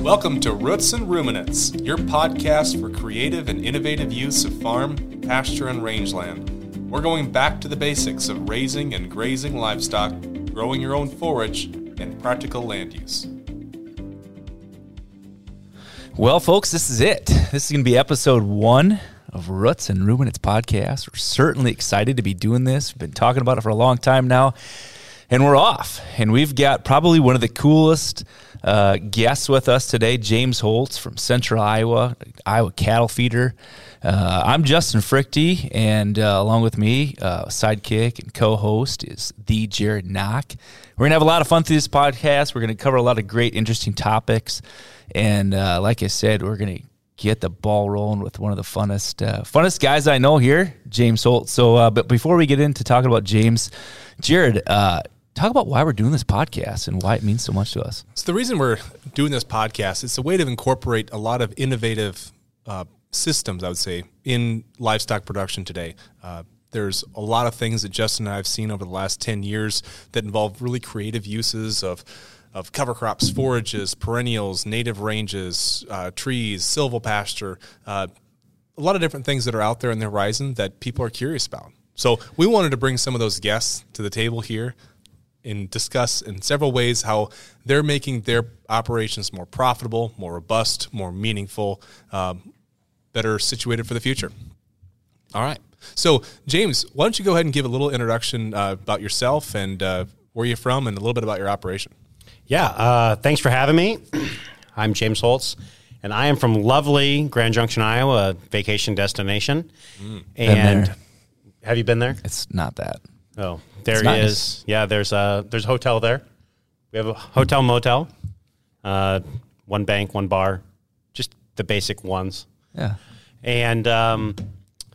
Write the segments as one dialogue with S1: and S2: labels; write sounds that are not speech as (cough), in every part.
S1: Welcome to Roots and Ruminants, your podcast for creative and innovative use of farm, pasture, and rangeland. We're going back to the basics of raising and grazing livestock, growing your own forage, and practical land use.
S2: Well, folks, this is it. This is going to be episode one of Roots and Ruminants podcast. We're certainly excited to be doing this. We've been talking about it for a long time now, and we're off. And we've got probably one of the coolest uh, guests with us today, James Holz from Central Iowa, Iowa cattle feeder. Uh, I'm Justin Fruechte, and uh, along with me, uh, sidekick and co-host is the Jared Knock. We're gonna have a lot of fun through this podcast. We're gonna cover a lot of great, interesting topics, and uh, like I said, we're gonna get the ball rolling with one of the funnest, uh, funnest guys I know here, James Holz. So, uh, but before we get into talking about James, Jared, talk about why we're doing this podcast and why it means so much to us.
S1: So the reason we're doing this podcast is a way to incorporate a lot of innovative uh, systems, I would say, in livestock production today. Uh, there's a lot of things that Justin and I have seen over the last 10 years that involve really creative uses of, of cover crops, forages, perennials, native ranges, uh, trees, silvopasture, uh, a lot of different things that are out there in the horizon that people are curious about. So we wanted to bring some of those guests to the table here and discuss in several ways how they're making their operations more profitable, more robust, more meaningful, um, better situated for the future. All right. So, James, why don't you go ahead and give a little introduction uh, about yourself and uh, where you're from and a little bit about your operation?
S3: Yeah. Uh, thanks for having me. (clears throat) I'm James Holz, and I am from lovely Grand Junction, Iowa, vacation destination. Mm. And have you been there?
S2: It's not that.
S3: Oh, there it's he nice. is. Yeah, there's a there's a hotel there. We have a hotel motel, uh, one bank, one bar, just the basic ones.
S2: Yeah.
S3: And um,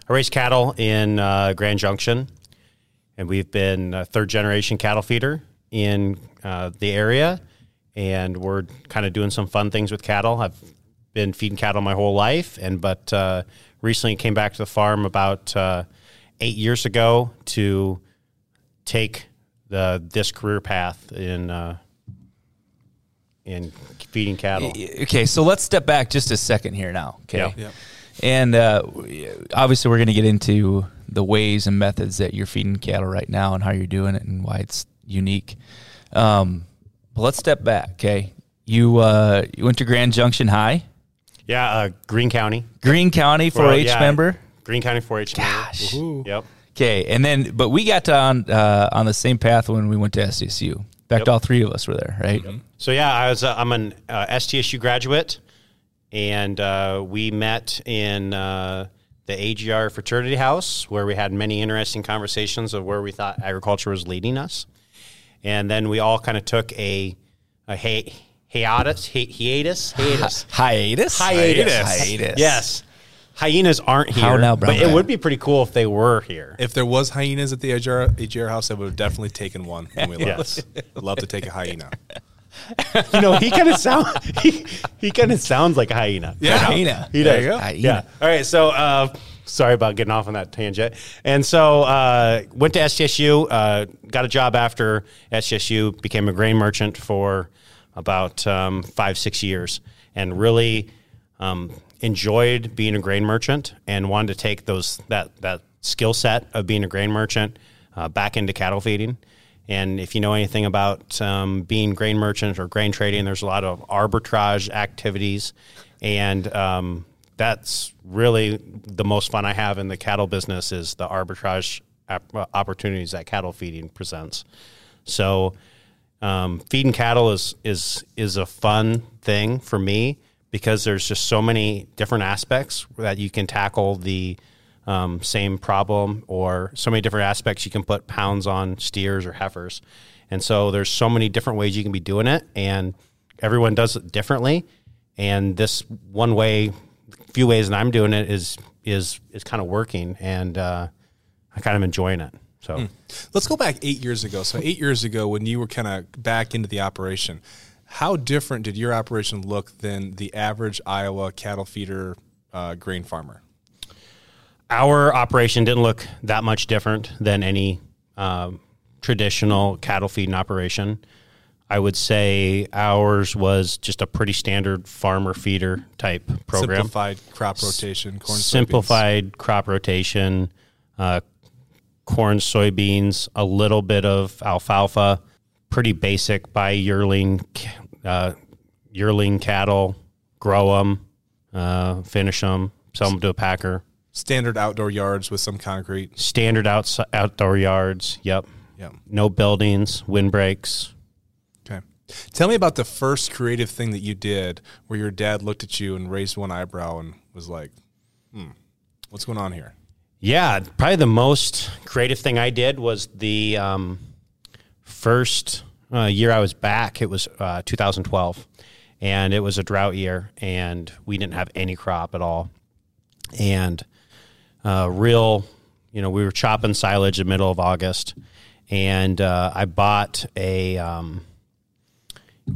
S3: I raise cattle in uh, Grand Junction, and we've been a third generation cattle feeder in uh, the area, and we're kind of doing some fun things with cattle. I've been feeding cattle my whole life, and but uh, recently came back to the farm about uh, eight years ago to take the this career path in uh, in feeding cattle.
S2: Okay, so let's step back just a second here now. Okay,
S3: yeah. yeah.
S2: and uh, obviously we're going to get into the ways and methods that you're feeding cattle right now and how you're doing it and why it's unique. Um, but let's step back. Okay, you uh, you went to Grand Junction High.
S3: Yeah, uh, Greene County.
S2: Greene County 4-H yeah, member.
S3: Greene County 4-H
S2: Gosh.
S3: member. Yep.
S2: Okay, and then but we got on uh, on the same path when we went to SDSU. In fact, yep. all three of us were there, right? Mm-hmm.
S3: So yeah, I was uh, I'm an uh, SDSU graduate, and uh, we met in uh, the AGR fraternity house where we had many interesting conversations of where we thought agriculture was leading us, and then we all kind of took a a hi- hiatus hiatus hiatus
S2: hiatus
S3: hiatus hiatus yes hyenas aren't here. How now, but it would be pretty cool if they were here.
S1: If there was hyenas at the AGR, AGR house, I would have definitely taken one when we left. yes. I'd love to take a hyena.
S3: you know, he kind of sound he, he kind of sounds like a hyena.
S2: Yeah, hyena.
S3: He does. Hyena. Yeah. All right. So, uh, sorry about getting off on that tangent. And so, uh, went to SDSU. Uh, got a job after SDSU. Became a grain merchant for about um, five six years, and really um, enjoyed being a grain merchant and wanted to take those that that skill set of being a grain merchant uh, back into cattle feeding. And if you know anything about um, being grain merchant or grain trading, there's a lot of arbitrage activities, and um, that's really the most fun I have in the cattle business is the arbitrage opportunities that cattle feeding presents. So, um, feeding cattle is is is a fun thing for me because there's just so many different aspects that you can tackle the um, same problem or so many different aspects you can put pounds on steers or heifers. And so there's so many different ways you can be doing it and everyone does it differently. And this one way, few ways that I'm doing it is, is, is kind of working and, uh, I'm kind of enjoying it. So mm.
S1: let's go back eight years ago. So eight years ago, when you were kind of back into the operation, how different did your operation look than the average Iowa cattle feeder uh, grain farmer?
S3: Our operation didn't look that much different than any um, traditional cattle feeding operation. I would say ours was just a pretty standard farmer feeder type program.
S1: Simplified crop rotation, corn, soybeans.
S3: Simplified crop rotation, uh, corn, soybeans, a little bit of alfalfa, pretty basic by yearling, uh, yearling cattle, grow them, uh, finish them, sell them to a packer.
S1: standard outdoor yards with some concrete.
S3: Standard outs- outdoor yards. Yep.
S1: Yeah.
S3: No buildings, windbreaks.
S1: Okay. Tell me about the first creative thing that you did where your dad looked at you and raised one eyebrow and was like, hmm, what's going on here?
S3: Yeah, probably the most creative thing I did was the um, first uh, year I was back. It was uh, 2012, and it was a drought year, and we didn't have any crop at all. And uh, real, you know, we were chopping silage in the middle of August, and uh, I bought a um,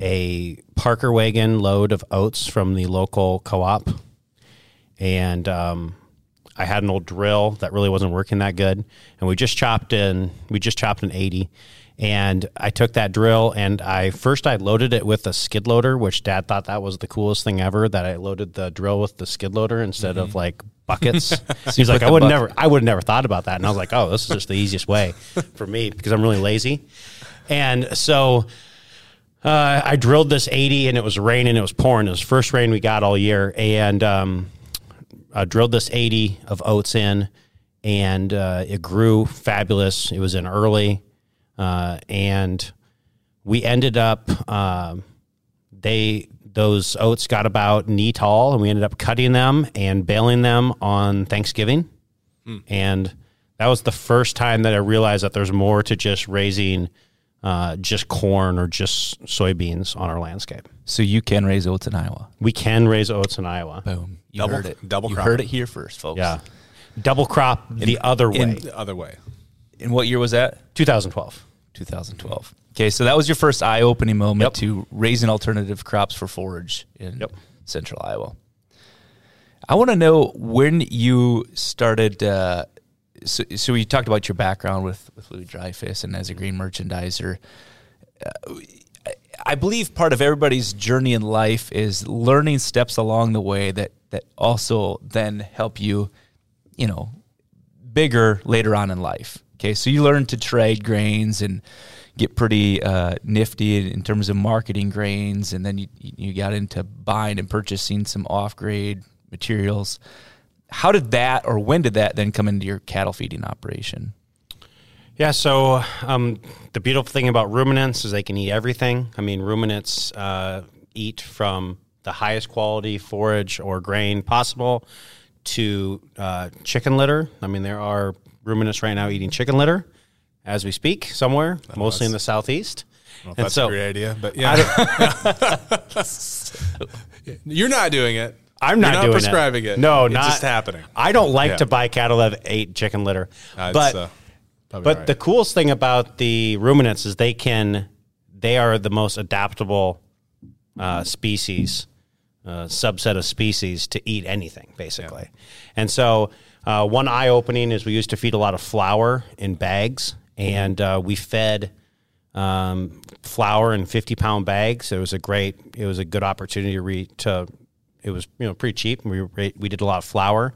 S3: a Parker wagon load of oats from the local co-op, and um, I had an old drill that really wasn't working that good, and we just chopped in. We just chopped an eighty, and I took that drill and I first I loaded it with a skid loader, which Dad thought that was the coolest thing ever. That I loaded the drill with the skid loader instead of like buckets. (laughs) He's like, I would never, I would never thought about that, and I was like, oh, this is just the easiest way for me because I'm really lazy, and so. Uh, I drilled this 80 and it was raining. It was pouring. It was first rain we got all year. And um, I drilled this 80 of oats in and uh, it grew fabulous. It was in early. Uh, and we ended up, um, they, those oats got about knee tall and we ended up cutting them and baling them on Thanksgiving. And that was the first time that I realized that there's more to just raising uh, just corn or just soybeans on our landscape.
S2: So you can raise oats in Iowa.
S3: We can raise oats in Iowa.
S2: Boom. You
S1: Double-
S2: heard it.
S1: double
S2: you
S1: crop.
S2: heard it here first, folks.
S3: Yeah. Double crop the other way.
S2: in-
S1: The other way.
S2: And what year was that?
S3: 2012.
S2: 2012. Okay, so that was your first eye-opening moment
S3: Yep.
S2: to raising alternative crops for forage in
S3: Yep.
S2: central Iowa. I want to know when you started. Uh, so, so you talked about your background with with Louis Dreyfus and as a green merchandiser. Uh, I- I believe part of everybody's journey in life is learning steps along the way that that also then help you, you know, bigger later on in life. Okay, so you learn to trade grains and get pretty uh, nifty in, terms of marketing grains, and then you you got into buying and purchasing some off grade materials. How did that, or when did that then come into your cattle feeding operation?
S3: Yeah, so um, the beautiful thing about ruminants is they can eat everything. I mean, ruminants uh, eat from the highest quality forage or grain possible to uh, chicken litter. I mean, there are ruminants right now eating chicken litter as we speak somewhere, mostly in the southeast.
S1: I don't know if
S3: And
S1: that's
S3: so-
S1: a great idea, but yeah. (laughs) You're not doing it.
S3: I'm not
S1: You're not
S3: doing
S1: prescribing it.
S3: No,
S1: it's
S3: not
S1: just happening.
S3: I don't like
S1: Yeah.
S3: to buy cattle that ate chicken litter,
S1: Uh,
S3: but
S1: uh,
S3: But
S1: right.
S3: the coolest thing about the ruminants is they can, they are the most adaptable uh, species, uh, subset of species to eat anything, basically. And so, uh, one eye opening is we used to feed a lot of flour in bags, and uh, we fed um, flour in fifty pound bags. It was a great, it was a good opportunity to, re, to it was you know pretty cheap. We we did a lot of flour,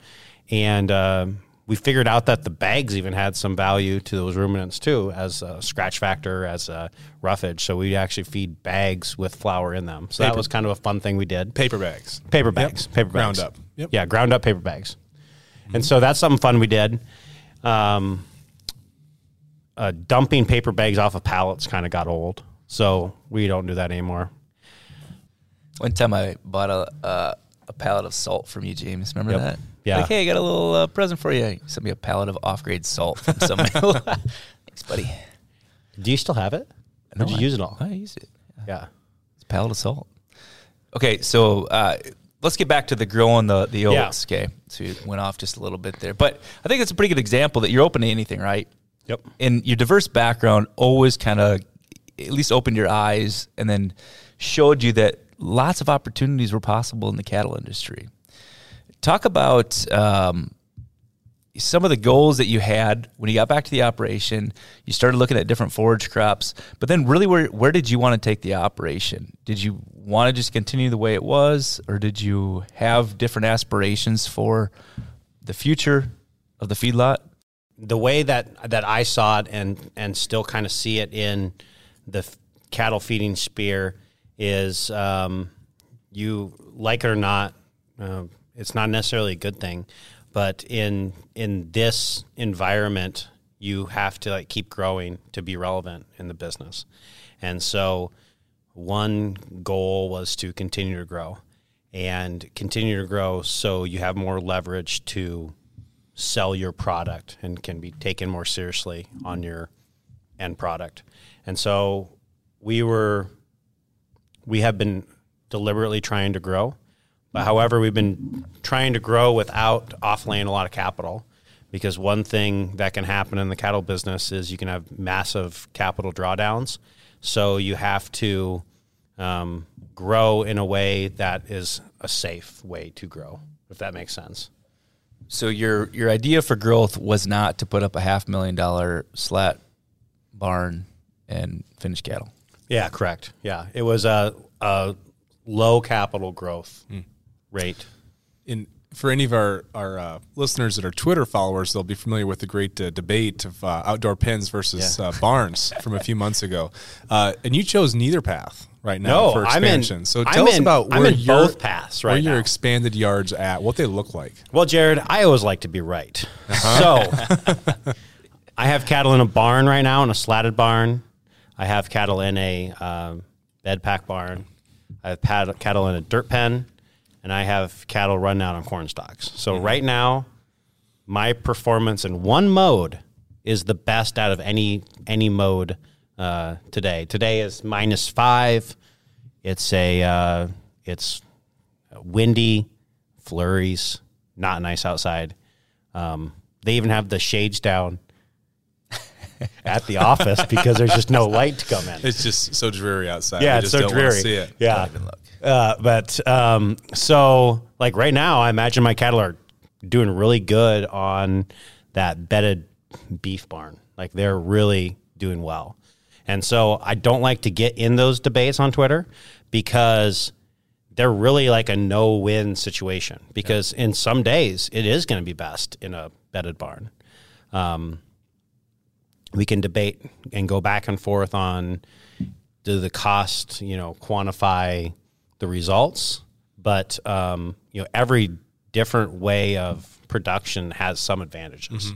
S3: and um we figured out that the bags even had some value to those ruminants too, as a scratch factor, as a roughage. So we actually feed bags with flour in them. So that was kind of a fun thing we did.
S1: paper bags.
S3: Paper bags, paper bags.
S1: Ground up. Yep.
S3: Yeah, ground up paper bags. And so that's something fun we did. Um, uh, dumping paper bags off of pallets kind of got old, so we don't do that anymore.
S2: One time I bought a uh, a pallet of salt from you, James. Remember
S3: Yep.
S2: that?
S3: Yeah.
S2: Like, hey, I got a little uh, present for you. Sent me a pallet of off grade salt from somebody. (laughs) Thanks, buddy.
S3: Do you still have it? Or did you
S2: I-
S3: use it all?
S2: I use it.
S3: Yeah.
S2: It's a pallet of salt. Okay, so uh, let's get back to the growing the the
S3: Yeah.
S2: oats. Okay, so you went off just a little bit there, but I think it's a pretty good example that you're open to anything, right?
S3: Yep.
S2: And your diverse background always kind of at least opened your eyes and then showed you that lots of opportunities were possible in the cattle industry. Talk about um, some of the goals that you had when you got back to the operation. You started looking at different forage crops, but then really, where where did you want to take the operation? Did you want to just continue the way it was, or did you have different aspirations for the future of the feedlot?
S3: the way that that I saw it and and still kind of see it in the f- cattle feeding spear is um, you like it or not, uh, it's not necessarily a good thing, but in in this environment, you have to like keep growing to be relevant in the business, and so one goal was to continue to grow and continue to grow so you have more leverage to sell your product and can be taken more seriously on your end product. And so we were we have been deliberately trying to grow. But however, we've been trying to grow without offlaying a lot of capital because one thing that can happen in the cattle business is you can have massive capital drawdowns. So you have to um, grow in a way that is a safe way to grow, if that makes sense.
S2: So your your idea for growth was not to put up a half million dollar slat barn and finish cattle.
S3: Yeah, correct. Yeah, it was a, a low capital growth rate.
S1: in for any of our our uh, listeners that are Twitter followers, they'll be familiar with the great uh, debate of uh, outdoor pens versus
S3: Yeah.
S1: uh, barns (laughs) from a few months ago. Uh, and you chose neither path right now
S3: No,
S1: for
S3: I'm in-
S1: expansion. so
S3: I'm
S1: tell us
S3: in-
S1: about
S3: I'm
S1: where your,
S3: both paths
S1: where
S3: right
S1: your
S3: now.
S1: expanded yards at, what they look like.
S3: Well, Jared, I always like to be right.
S1: Uh-huh.
S3: So (laughs) I have cattle in a barn right now, in a slatted barn. I have cattle in a um, bed pack barn. I have pad- cattle in a dirt pen, and I have cattle run out on corn stalks. So
S1: Mm-hmm.
S3: right now, my performance in one mode is the best out of any any mode uh, today. Today is minus five. It's a uh, it's windy, flurries, not nice outside. Um, they even have the shades down (laughs) at the office because there's just no light to come in.
S1: It's just so dreary outside.
S3: Yeah,
S1: We
S3: it's
S1: just
S3: so dreary.
S1: See it.
S3: Yeah, uh, but um, so like right now, I imagine my cattle are doing really good on that bedded beef barn. Like they're really doing well, and so I don't like to get in those debates on Twitter because they're really like a no-win situation. Because in some days, it is going to be best in a bedded barn we can debate and go back and forth on do the cost you know quantify the results but um, you know every different way of production has some advantages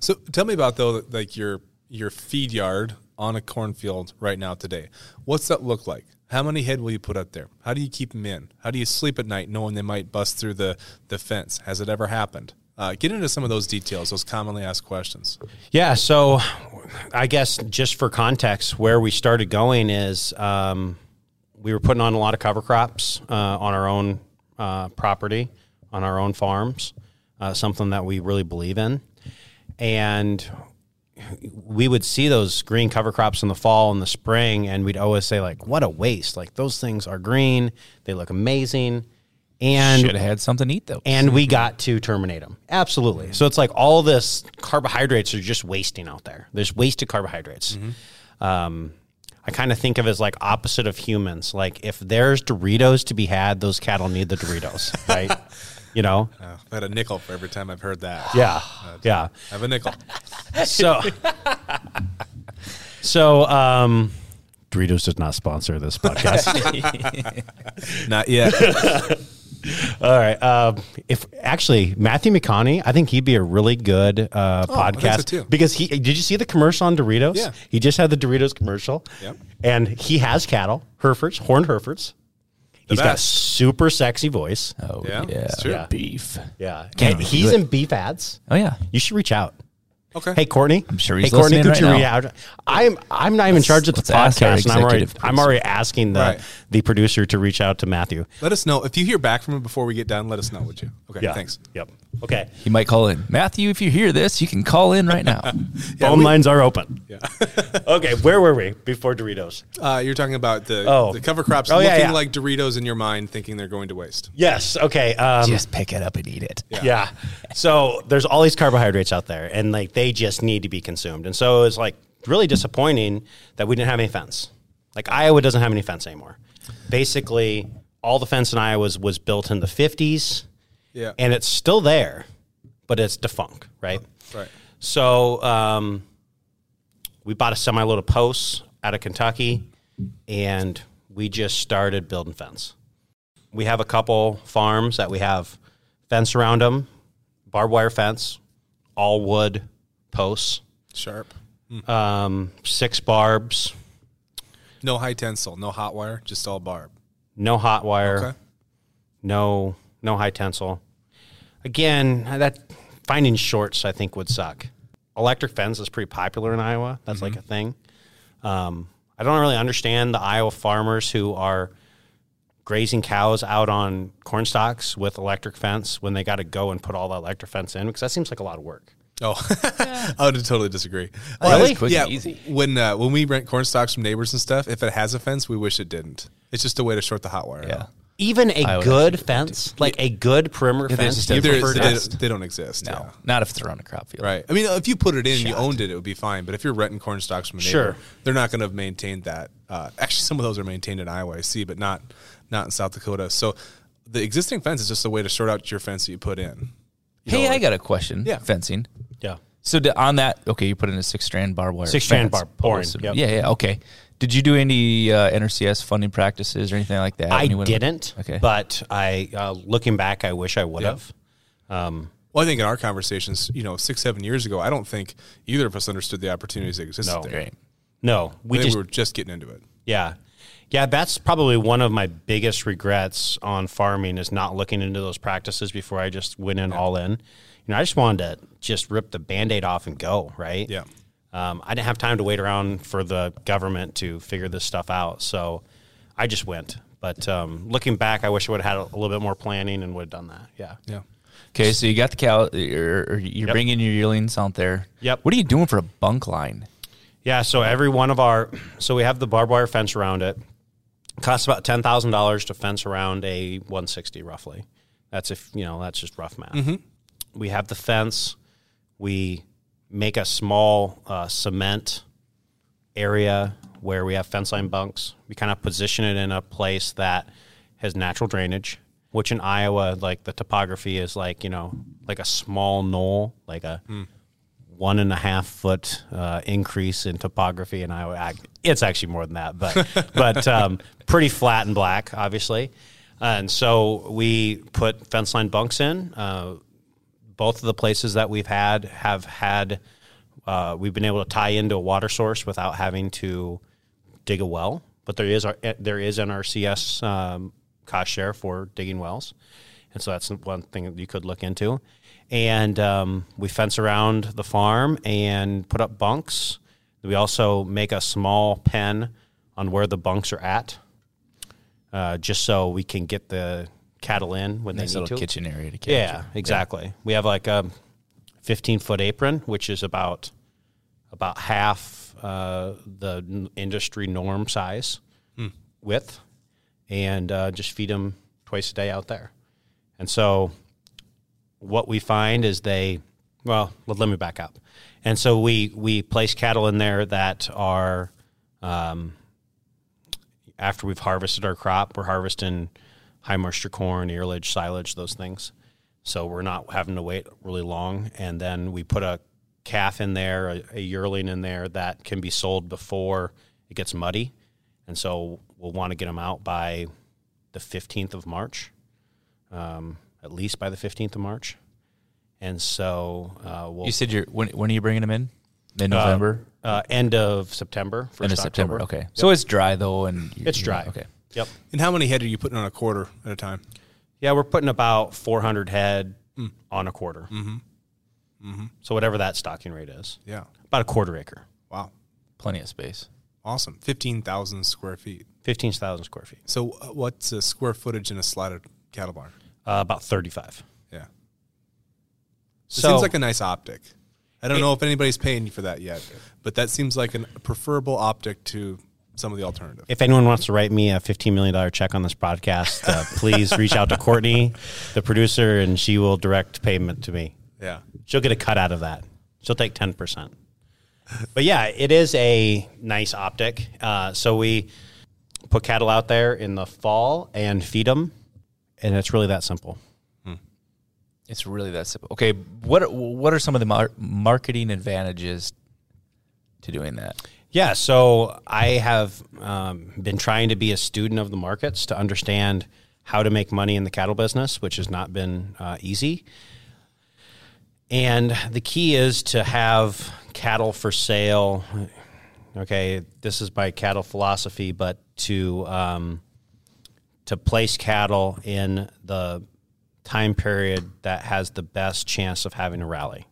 S1: So tell me about though, like your your feed yard on a cornfield right now today. What's that look like? How many head will you put up there? How do you keep them in? How do you sleep at night knowing they might bust through the the fence? Has it ever happened? Uh, get into some of those details, those commonly asked questions.
S3: Yeah, so I guess just for context, where we started going is um, we were putting on a lot of cover crops uh, on our own uh, property, on our own farms, uh, something that we really believe in. And we would see those green cover crops in the fall and the spring, and we'd always say, like, what a waste. Like, those things are green, they look amazing. And
S2: Should have had something to eat though.
S3: and we got to terminate them. Absolutely. So it's like all this carbohydrates are just wasting out there. There's wasted carbohydrates. Um, I kind of think of it as like opposite of humans. Like if there's Doritos to be had, those cattle need the Doritos, (laughs) right? You know?
S1: Uh, I had a nickel for every time I've heard that.
S3: Yeah. Yeah.
S1: I have a nickel.
S3: So, (laughs) so, um, Doritos does not sponsor this podcast. (laughs)
S1: Not yet.
S3: All right. Um, if actually Matthew McConaughey, I think he'd be a really good uh,
S1: Oh, I think so
S3: podcast
S1: too.
S3: because he did you see the commercial on Doritos?
S1: Yeah.
S3: he just had the Doritos commercial.
S1: Yep.
S3: and he has cattle, Herefords, horned Herefords. He's got
S1: best.
S3: super sexy voice.
S2: oh
S1: Yeah,
S2: yeah,
S1: it's true.
S2: beef.
S3: Yeah,
S2: Can't
S3: And
S2: do
S3: he's in beef ads.
S2: Oh yeah,
S3: You should reach out.
S1: Okay.
S3: Hey Courtney, I'm
S2: sure he's
S3: hey, Courtney,
S2: listening
S3: could
S2: right
S3: you
S2: now.
S3: reach out? I'm I'm not even in charge of the
S2: let's ask our
S3: podcast, and I'm already
S2: executive
S3: I'm already asking the
S1: Right.
S3: the producer to reach out to Matthew.
S1: Let us know if you hear back from him before we get done. Let us know, would you? Okay.
S3: Yeah.
S1: Thanks.
S3: Yep. Okay.
S2: He might call in. Matthew, if you hear this, you can call in right now. (laughs)
S3: Phone
S1: we-
S3: lines are open.
S1: Yeah. (laughs)
S3: Okay, where were we before Doritos?
S1: Uh, you're talking about the
S3: Oh.
S1: the cover crops
S3: Oh,
S1: looking
S3: yeah, yeah.
S1: like Doritos in your mind, thinking they're going to waste.
S3: Yes. Okay. Um,
S2: Just pick it up and eat it.
S3: Yeah. So there's all these carbohydrates out there, and like they just need to be consumed. And so it's like really disappointing that we didn't have any fence. Like Iowa doesn't have any fence anymore. Basically, all the fence in Iowa was, was built in the 50s,
S1: Yeah.
S3: and it's still there, but it's defunct, right?
S1: right.
S3: So um, we bought a semi load of posts out of Kentucky, and we just started building fence. We have a couple farms that we have fence around them, barbed wire fence, all wood posts,
S1: Sharp.
S3: um, six barbs,
S1: No high tensile, no hot wire, just all barb.
S3: no hot wire,
S1: Okay.
S3: no no high tensile. Again, that finding shorts I think would suck. Electric fence is pretty popular in Iowa. That's like a thing. Um, I don't really understand the Iowa farmers who are grazing cows out on corn stalks with electric fence when they got to go and put all the electric fence in because that seems like a lot of work.
S1: Oh, (laughs) I would totally disagree.
S2: Well,
S3: Really?
S2: it's quick
S1: yeah,
S2: and easy.
S1: when uh, when we rent corn stalks from neighbors and stuff, if it has a fence, we wish it didn't. It's just a way to short the hot wire.
S2: Yeah.
S1: out.
S3: Even a good fence, like a good perimeter
S2: there's
S3: fence, you prefer
S1: they,
S3: that?
S1: they don't exist.
S2: No,
S1: yeah.
S2: not if it's around a crop field.
S1: Right. I mean, if you put it in, and you owned it, it would be fine. But if you're renting corn stalks from a neighbor,
S3: Sure.
S1: they're not going to maintain that. Uh, actually, some of those are maintained in Iowa, I see, but not not in South Dakota. So the existing fence is just a way to sort out your fence that you put in. You
S2: Hey,
S1: know,
S2: I got a question.
S1: Yeah.
S2: Fencing.
S3: Yeah.
S2: So the, on that, okay, you put in a six strand barbed wire.
S3: Six strand
S2: fence
S3: barb boring,
S2: post.
S3: yep.
S2: Yeah, yeah, okay. Did you do any uh, NRCS funding practices or anything like that?
S3: I
S2: when
S3: didn't.
S2: Okay.
S3: But I, uh, looking back, I wish I would have. Um,
S1: Well, I think in our conversations, you know, six, seven years ago, I don't think either of us understood the opportunities that existed
S3: No.
S1: there.
S2: Great.
S3: no, we
S1: I think
S3: just
S1: we were just getting into it.
S3: Yeah. Yeah, that's probably one of my biggest regrets on farming is not looking into those practices before I just went in all in. You know, I just wanted to just rip the band-aid off and go, right?
S1: Yeah.
S3: Um, I didn't have time to wait around for the government to figure this stuff out. So I just went. But um, looking back, I wish I would have had a, little bit more planning and would have done that. Yeah.
S1: Yeah.
S2: Okay, so you got the cow, or you're
S3: Yep.
S2: bringing your yearlings out there.
S3: Yep.
S2: What are you doing for a bunk line?
S3: Yeah, so every one of our so we have the barbed wire fence around it. Costs about ten thousand dollars to fence around a one sixty roughly. That's if you know that's just rough math. We have the fence. We make a small uh, cement area where we have fence line bunks. We kind of position it in a place that has natural drainage, which in Iowa, like the topography is like you know like a small knoll, like a one and a half foot uh, increase in topography in Iowa. It's actually more than that, but (laughs) but um, pretty flat and black, obviously. And so we put fence line bunks in. Uh, both of the places that we've had have had uh, we've been able to tie into a water source without having to dig a well. But there is our, eh, there is NRCS um, cost share for digging wells, and so that's one thing that you could look into. And um, we fence around the farm and put up bunks. We also make a small pen on where the bunks are at, uh, just so we can get the cattle in when
S2: Nice
S3: they need
S2: little
S3: to.
S2: kitchen area to catch
S3: Yeah,
S2: it.
S3: exactly. We have like a 15 foot apron, which is about about half uh, the industry norm size width, and uh, just feed them twice a day out there. And so, what we find is they, well, let, let me back up. And so we we place cattle in there that are, um, after we've harvested our crop, we're harvesting high moisture corn, earlage, silage, those things. So we're not having to wait really long. And then we put a calf in there, a, a yearling in there that can be sold before it gets muddy. And so we'll want to get them out by the 15th of March, um, at least by the 15th of March. And so uh, we'll
S2: You said you're when, when are you bringing them in? Mid November,
S3: uh, end of September.
S2: end of
S3: first
S2: September.
S3: October.
S2: Okay, so it's dry though, and
S3: It's dry.
S2: Okay,
S3: Yep.
S1: And how many head are you putting on a quarter at a time?
S3: Yeah, we're putting about 400 head on a quarter. Mm-hmm. So whatever that stocking rate is,
S1: Yeah.
S3: about a quarter acre,
S1: Wow.
S2: plenty of space.
S1: Awesome. 15,000 square feet.
S3: 15,000 square feet,
S1: So uh, what's the square footage in a slatted cattle barn?
S3: uh, about 35.
S1: Yeah. It
S3: So-
S1: seems like a nice optic. I don't know if anybody's paying you for that yet, but that seems like an- a preferable optic to some of the alternative.
S3: If anyone wants to write me a $15 million check on this podcast, uh, (laughs) please reach out to Courtney, the producer, and she will direct payment to me.
S1: yeah.
S3: She'll get a cut out of that. She'll take 10%. But yeah, it is a nice optic. Uh, so we put cattle out there in the fall and feed them, and it's really that simple.
S2: It's really that simple. Okay, what what are some of the mar- marketing advantages to doing that?
S3: Yeah, so I have um, been trying to be a student of the markets to understand how to make money in the cattle business, which has not been uh, easy. And the key is to have cattle for sale. Okay, this is my cattle philosophy, but to um, to place cattle in the time period that has the best chance of having a rally.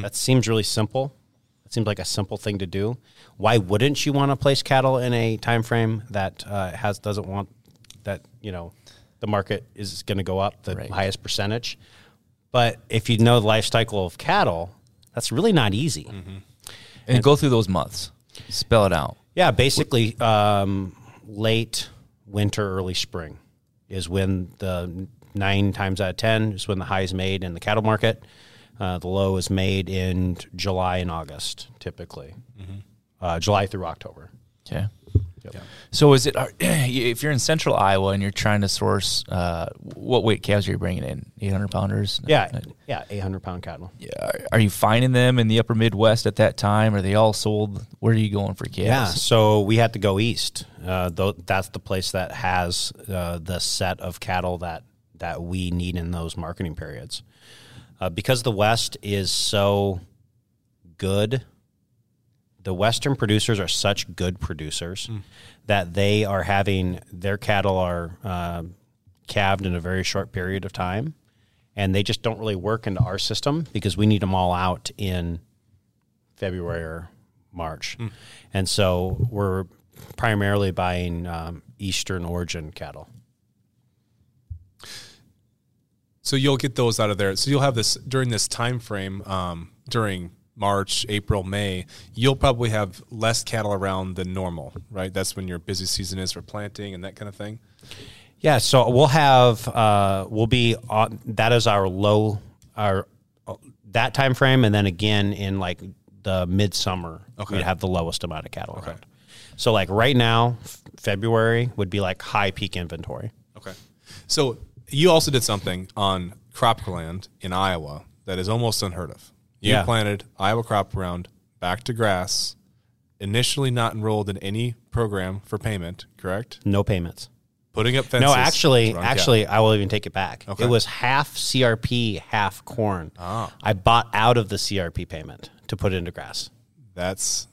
S3: That seems really simple. It seems like a simple thing to do. Why wouldn't you want to place cattle in a time frame that uh, has doesn't want that you know the market is going to go up the
S2: Right.
S3: highest percentage? But if you know the life cycle of cattle, that's really not easy.
S2: And, go through those months. Spell it out.
S3: Yeah, basically, um, late winter, early spring is when the nine times out of ten is when the high is made in the cattle market. Uh, the low is made in July and August, typically, uh, July through October.
S2: Okay. So is it (clears throat) if you're in central Iowa and you're trying to source uh, what weight calves are you bringing in? 800 pounders?
S3: Yeah, yeah, eight hundred pound cattle.
S2: Yeah. Are- you finding them in the upper Midwest at that time? Are they all sold? Where are you going for calves?
S3: Yeah, so we had to go east. Uh, though that's the place that has uh, the set of cattle that that we need in those marketing periods. Uh, because the West is so good, the Western producers are such good producers that they are having their cattle are uh, calved in a very short period of time, and they just don't really work into our system because we need them all out in February or March. And so we're primarily buying um, Eastern origin cattle.
S1: So you'll get those out of there. So you'll have this during this time frame um, during March, April, May. You'll probably have less cattle around than normal, right? That's when your busy season is for planting and that kind of thing.
S3: Yeah, so we'll have uh, we'll be on that is our low our uh, that time frame, and then again in like the midsummer,
S1: Okay.
S3: we'd have the lowest amount of cattle around. So like right now, f- February would be like high peak inventory.
S1: Okay. So you also did something on cropland in Iowa that is almost unheard of. You
S3: Yeah.
S1: planted Iowa crop around back to grass, initially not enrolled in any program for payment, correct?
S3: No payments.
S1: Putting up fences.
S3: No, actually, actually, I will even take it back.
S1: Okay.
S3: It was half CRP, half corn.
S1: Ah.
S3: I bought out of the CRP payment to put it into grass.
S1: That's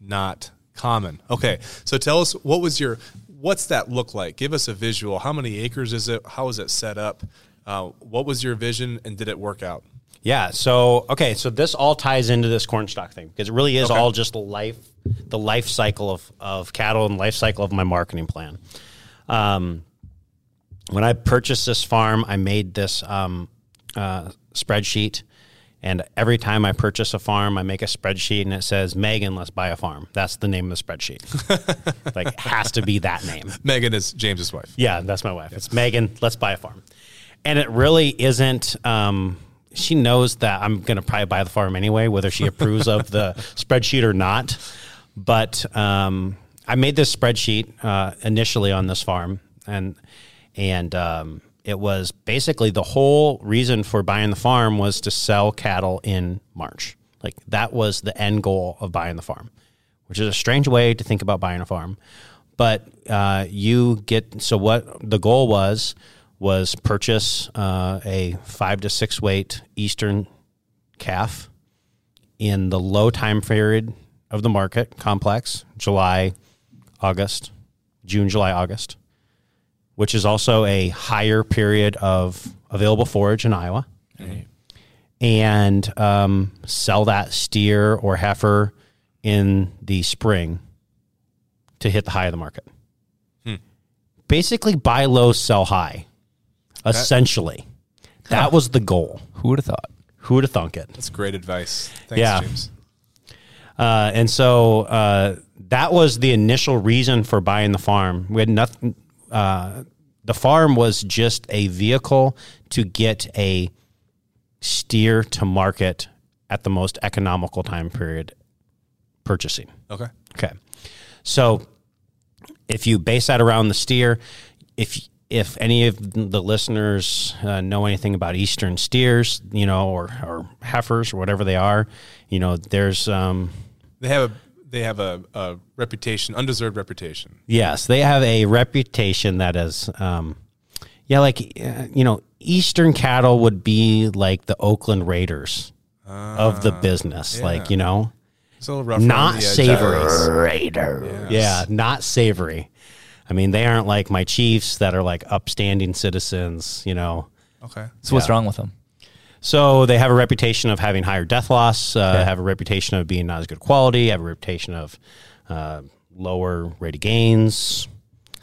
S1: not common. Okay, so tell us what was your what's that look like? Give us a visual. How many acres is it? How is it set up? Uh, what was your vision, and did it work out?
S3: Yeah. So okay. So this all ties into this corn stalk thing because it really is
S1: Okay.
S3: all just the life, the life cycle of of cattle and life cycle of my marketing plan. Um, when I purchased this farm, I made this um, uh, spreadsheet, and every time I purchase a farm, I make a spreadsheet, and it says Megan, let's buy a farm. That's the name of the spreadsheet. (laughs) like has to be that name.
S1: Megan is James's wife.
S3: Yeah, that's my wife. It's Megan. Let's buy a farm. And it really isn't. Um, she knows that I'm going to probably buy the farm anyway, whether she approves of the (laughs) spreadsheet or not. But um, I made this spreadsheet uh, initially on this farm, and and um, it was basically the whole reason for buying the farm was to sell cattle in March. Like that was the end goal of buying the farm, which is a strange way to think about buying a farm. But uh, you get so what the goal was was purchase uh, a five to six weight Eastern calf in the low time period of the market complex, July, August, June, July, August, which is also a higher period of available forage in Iowa, and um, sell that steer or heifer in the spring to hit the high of the market. Basically, buy low, sell high. Essentially, that was the goal.
S2: Who would have thought?
S3: Who would have thunk it?
S1: That's great advice. Thanks,
S3: Yeah.
S1: James.
S3: Uh, and so uh, that was the initial reason for buying the farm. We had nothing. Uh, the farm was just a vehicle to get a steer to market at the most economical time period purchasing.
S1: Okay.
S3: Okay. So if you base that around the steer, if if any of the listeners uh, know anything about eastern steers, you know, or, or heifers or whatever they are, you know, there's um,
S1: They have a they have a, a reputation, undeserved reputation.
S3: yes, they have a reputation that is, um, yeah, like uh, you know, eastern cattle would be like the Oakland Raiders of the business, like you know,
S1: It's a little rough.
S3: not
S1: the edges.
S3: savory.
S2: Raider.
S3: Yeah, not savory. I mean, they aren't like my Chiefs that are like upstanding citizens, you know.
S1: Okay.
S2: So what's
S3: Yeah.
S2: wrong with them?
S3: So they have a reputation of having higher death loss, uh, have a reputation of being not as good quality, have a reputation of uh, lower rate of gains.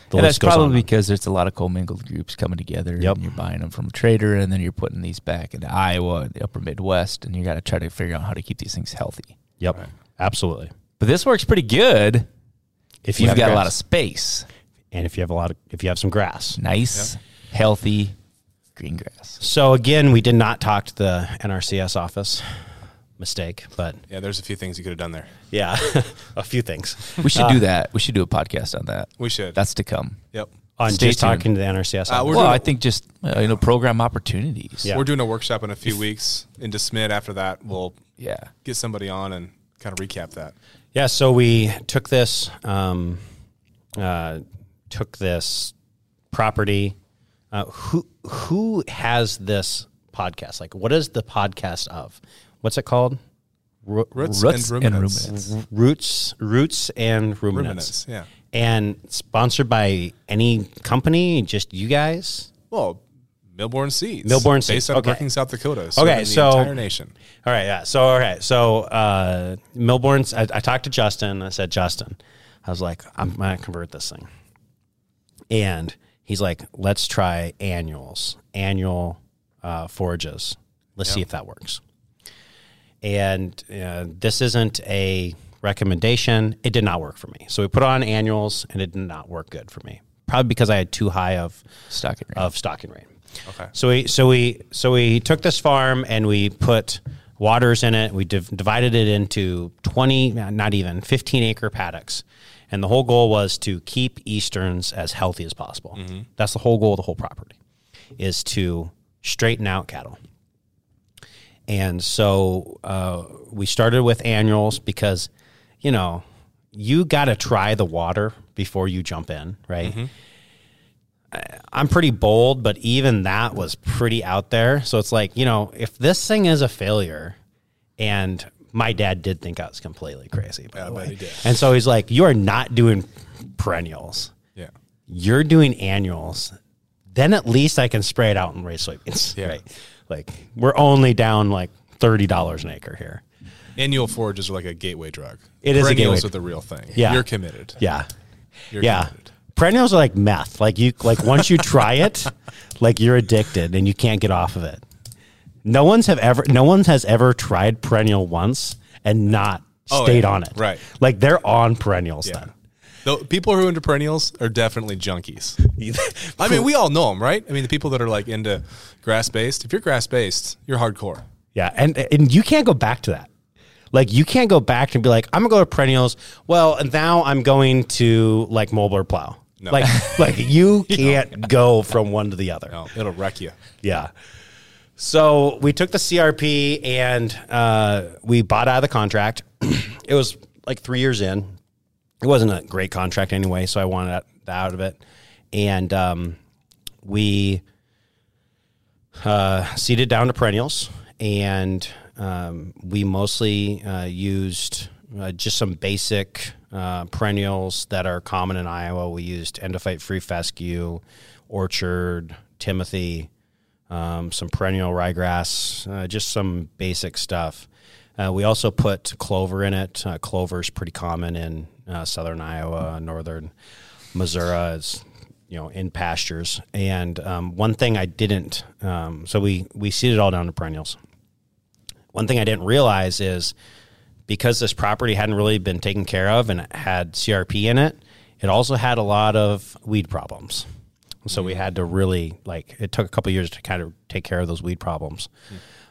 S3: The
S2: And that's
S3: list on.
S2: probably because there's a lot of commingled groups coming together.
S3: Yep.
S2: And you're buying them from a trader, and then you're putting these back into Iowa, and the upper Midwest, and you got to try to figure out how to keep these things healthy.
S3: Yep, absolutely.
S2: But this works pretty good
S3: If
S2: if you've
S3: have
S2: got a lot of space.
S3: And if you have a lot of, if you have some grass.
S2: Nice, healthy green grass.
S3: So again, we did not talk to the NRCS office. Mistake, but
S1: Yeah, there's a few things you could have done there.
S3: yeah, (laughs) a few things
S2: We should do that. We should do a podcast on that.
S1: We should.
S2: That's to come.
S1: yep.
S3: on
S2: Stay
S3: just
S2: tuned.
S3: talking to the NRCS.
S1: Uh,
S2: well,
S1: doing-
S2: I think just uh, you know program opportunities.
S3: Yeah.
S1: We're doing a workshop in a few weeks in De Smet. After that, we'll
S2: yeah.
S1: get somebody on and kind of recap that.
S3: Yeah, so we took this, um, uh, took this property. Uh, who who has this podcast? Like, what is the podcast of? What's it called? Ro-
S1: Roots,
S2: Roots
S1: and
S2: and
S1: ruminants.
S2: ruminants.
S3: Roots, roots, and
S1: Ruminants,
S3: ruminants.
S1: yeah.
S3: And sponsored by any company? Just you guys?
S1: Well, Millborn Seeds.
S3: Millborn
S1: Based
S3: Seeds,
S1: out of
S3: okay.
S1: Brookings, South Dakota. So Okay,
S3: so-
S1: entire nation.
S3: All right, yeah. So, all right. So, uh, Millborn's, I, I talked to Justin. I said, Justin, I was like, I'm going to convert this thing. And he's like, let's try annuals, annual uh, forages. Let's see if that works. And uh, this isn't a recommendation. It did not work for me. So we put on annuals and it did not work good for me. Probably because I had too high of
S2: Stocking rate.
S3: of stocking rate.
S1: Okay.
S3: So we so we so we took this farm and we put waters in it. We div- divided it into twenty, not even fifteen acre paddocks, and the whole goal was to keep easterns as healthy as possible. That's the whole goal of the whole property, is to straighten out cattle. And so uh, we started with annuals because, you know, you got to try the water before you jump in, right? I'm pretty bold, but even that was pretty out there. So it's like, you know, if this thing is a failure, and my dad did think I was completely crazy, by the way.
S1: he did.
S3: And so he's like, you are not doing perennials.
S1: Yeah.
S3: You're doing annuals. Then at least I can spray it out and raise soybeans.
S1: Yeah.
S3: Right. Like we're only down like thirty dollars an acre here.
S1: Annual forages are like a gateway drug.
S3: It is a
S1: Perennials
S3: gateway-
S1: are the real thing.
S3: Yeah.
S1: You're committed.
S3: Yeah.
S1: You're
S3: yeah.
S1: committed.
S3: Perennials are like meth. Like you like once you try it, like you're addicted and you can't get off of it. No one's have ever no one has ever tried perennial once and not
S1: Oh,
S3: stayed
S1: yeah.
S3: on it.
S1: Right.
S3: Like they're on perennials
S1: Yeah.
S3: then.
S1: The people who are into perennials are definitely junkies. (laughs) I mean, we all know them, right? I mean, the people that are like into grass based. If you're grass based, you're hardcore.
S3: Yeah, and and you can't go back to that. Like you can't go back and be like, I'm gonna go to perennials. Well, and now I'm going to like moldboard plow.
S1: No.
S3: Like like (laughs) you can't go from one to the other.
S1: No, it'll wreck you.
S3: Yeah. So we took the CRP and uh, we bought out of the contract. (clears throat) it was like three years in. It wasn't a great contract anyway, so I wanted that- out of it. And um, we uh, seeded down to perennials, and um, we mostly uh, used uh, just some basic uh, perennials that are common in Iowa. We used endophyte free fescue, orchard, Timothy, um, some perennial ryegrass, uh, just some basic stuff. Uh, we also put clover in it. Uh, clover is pretty common in uh, southern Iowa, northern Missouri. It's you know in pastures. And um, one thing I didn't, um, so we we seeded all down to perennials. one thing I didn't realize is because this property hadn't really been taken care of and it had CRP in it, it also had a lot of weed problems. So we had to really like it took a couple years to kind of take care of those weed problems.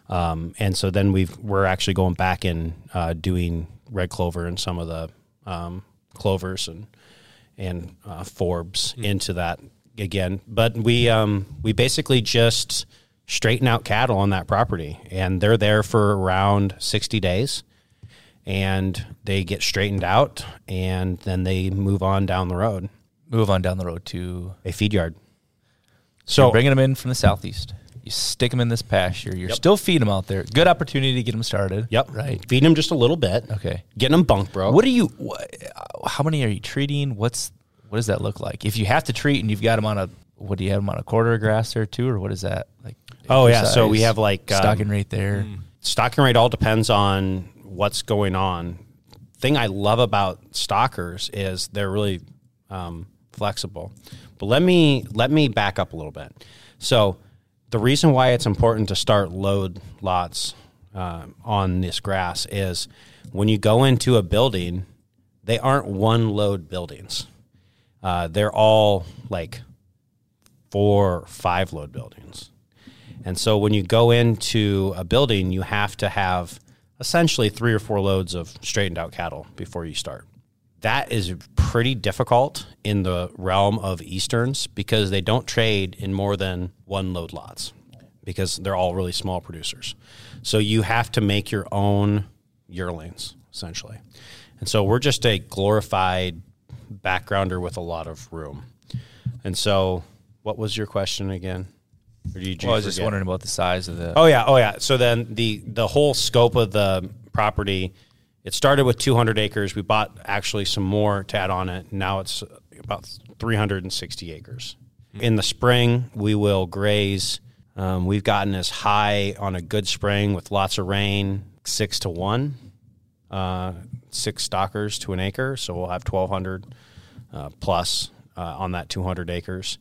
S3: Um, and so then we've we're actually going back and uh, doing red clover and some of the um, clovers and and uh, forbs into that again. But we um, we basically just straighten out cattle on that property, and they're there for around sixty days, and they get straightened out, and then they move on down the road,
S2: Move on down the road to
S3: a feed yard.
S2: so
S3: So
S2: bringing them in from the southeast. You stick them in this pasture. You're still feeding them out there. Good opportunity to get them started.
S3: Yep.
S2: Right.
S3: Feeding them just a little bit.
S2: Okay.
S3: Getting them bunk broke.
S2: What are you? What, how many are you treating? What's what does that look like? If you have to treat and you've got them on a what do you have them on a quarter of grass there too, or what is that like?
S3: Oh, yeah. So we have, like, um,
S2: stocking rate there.
S3: stocking rate all depends on what's going on. Thing I love about stockers is they're really um, flexible. But let me let me back up a little bit. So the reason why it's important to start load lots uh, on this grass is when you go into a building, they aren't one load buildings. Uh, they're all like four, five load buildings. And so when you go into a building, you have to have essentially three or four loads of straightened out cattle before you start. That is pretty difficult in the realm of Easterns because they don't trade in more than one load lots because they're all really small producers. So you have to make your own yearlings essentially. And so we're just a glorified backgrounder with a lot of room. And so what was your question again? Or did you
S2: Well, I was just wondering about the size of the.
S3: Oh yeah, oh yeah. So then the the whole scope of the property, it started with 200 acres. We bought actually some more to add on it. Now it's about 360 acres. In the spring, we will graze. Um, we've gotten as high on a good spring with lots of rain, six to one, uh, six stockers to an acre. So we'll have 1,200 uh, plus uh, on that 200 acres.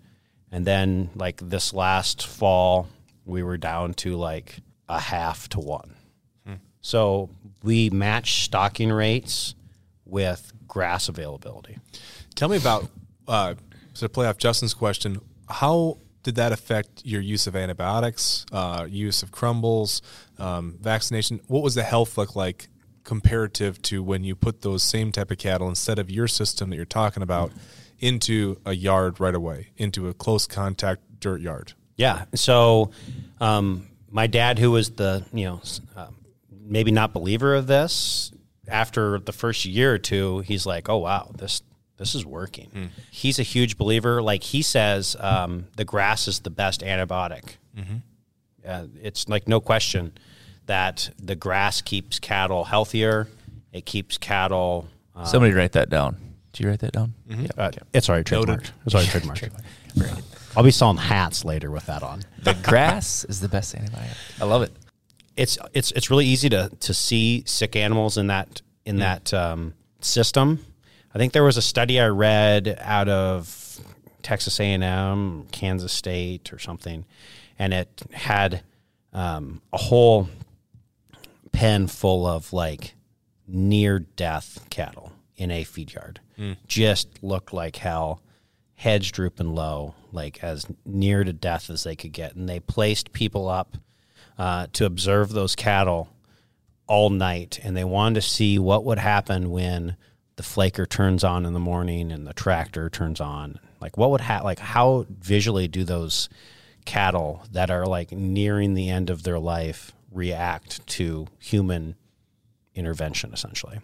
S3: And then, like this last fall, we were down to like a half to one. So we match stocking rates with grass availability.
S1: Tell me about uh, so to play off Justin's question. How did that affect your use of antibiotics, uh, use of crumbles, um, vaccination? What was the health look like comparative to when you put those same type of cattle instead of your system that you're talking about into a yard right away, into a close contact dirt yard?
S3: Yeah. So, um, my dad, who was the you know uh, maybe not believer of this, after the first year or two, he's like, "Oh wow, this this is working." He's a huge believer. Like he says, um, the grass is the best antibiotic. Uh, it's like no question that the grass keeps cattle healthier. It keeps cattle. Uh,
S2: Somebody write that down. Did you write that down? Yeah.
S3: uh, it's already trademarked. It's already trademarked. I'll be selling hats later with that on.
S2: The grass is the best antibiotic. I love it.
S3: It's it's it's really easy to to see sick animals in that in that um, system. I think there was a study I read out of Texas A and M, Kansas State, or something, and it had um, a whole pen full of like near death cattle in a feed yard. Just looked like hell, heads drooping low, like as near to death as they could get. And they placed people up uh, to observe those cattle all night, and they wanted to see what would happen when the flaker turns on in the morning and the tractor turns on. Like what would happen? Like how visually do those cattle that are like nearing the end of their life react to human intervention, essentially?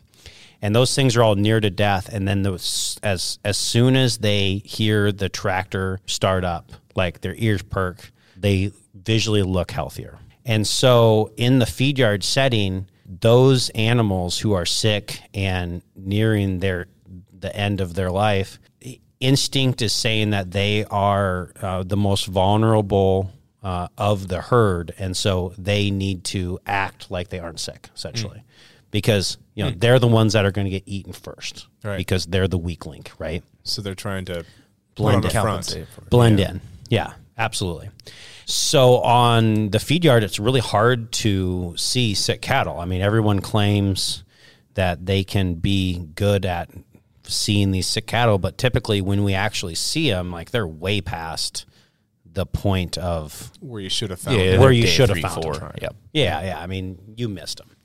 S3: And those things are all near to death. And then those, as as soon as they hear the tractor start up, like their ears perk, they visually look healthier. And so in the feed yard setting, those animals who are sick and nearing their the end of their life, instinct is saying that they are uh, the most vulnerable uh, of the herd, and so they need to act like they aren't sick, essentially, because you know they're the ones that are going to get eaten first,
S1: Right.
S3: because they're the weak link, right?
S1: So they're trying to
S3: Blend
S1: put on
S3: in.
S1: the front.
S2: Compensate for it.
S3: blend in. Yeah. Absolutely. So on the feed yard, it's really hard to see sick cattle. I mean, everyone claims that they can be good at seeing these sick cattle, but typically when we actually see them, like they're way past the point of
S1: Where you should have found
S2: Yeah,
S1: it.
S3: where you should have found
S2: four.
S3: them.
S2: Yep.
S3: Yeah, yeah. I mean, you missed them.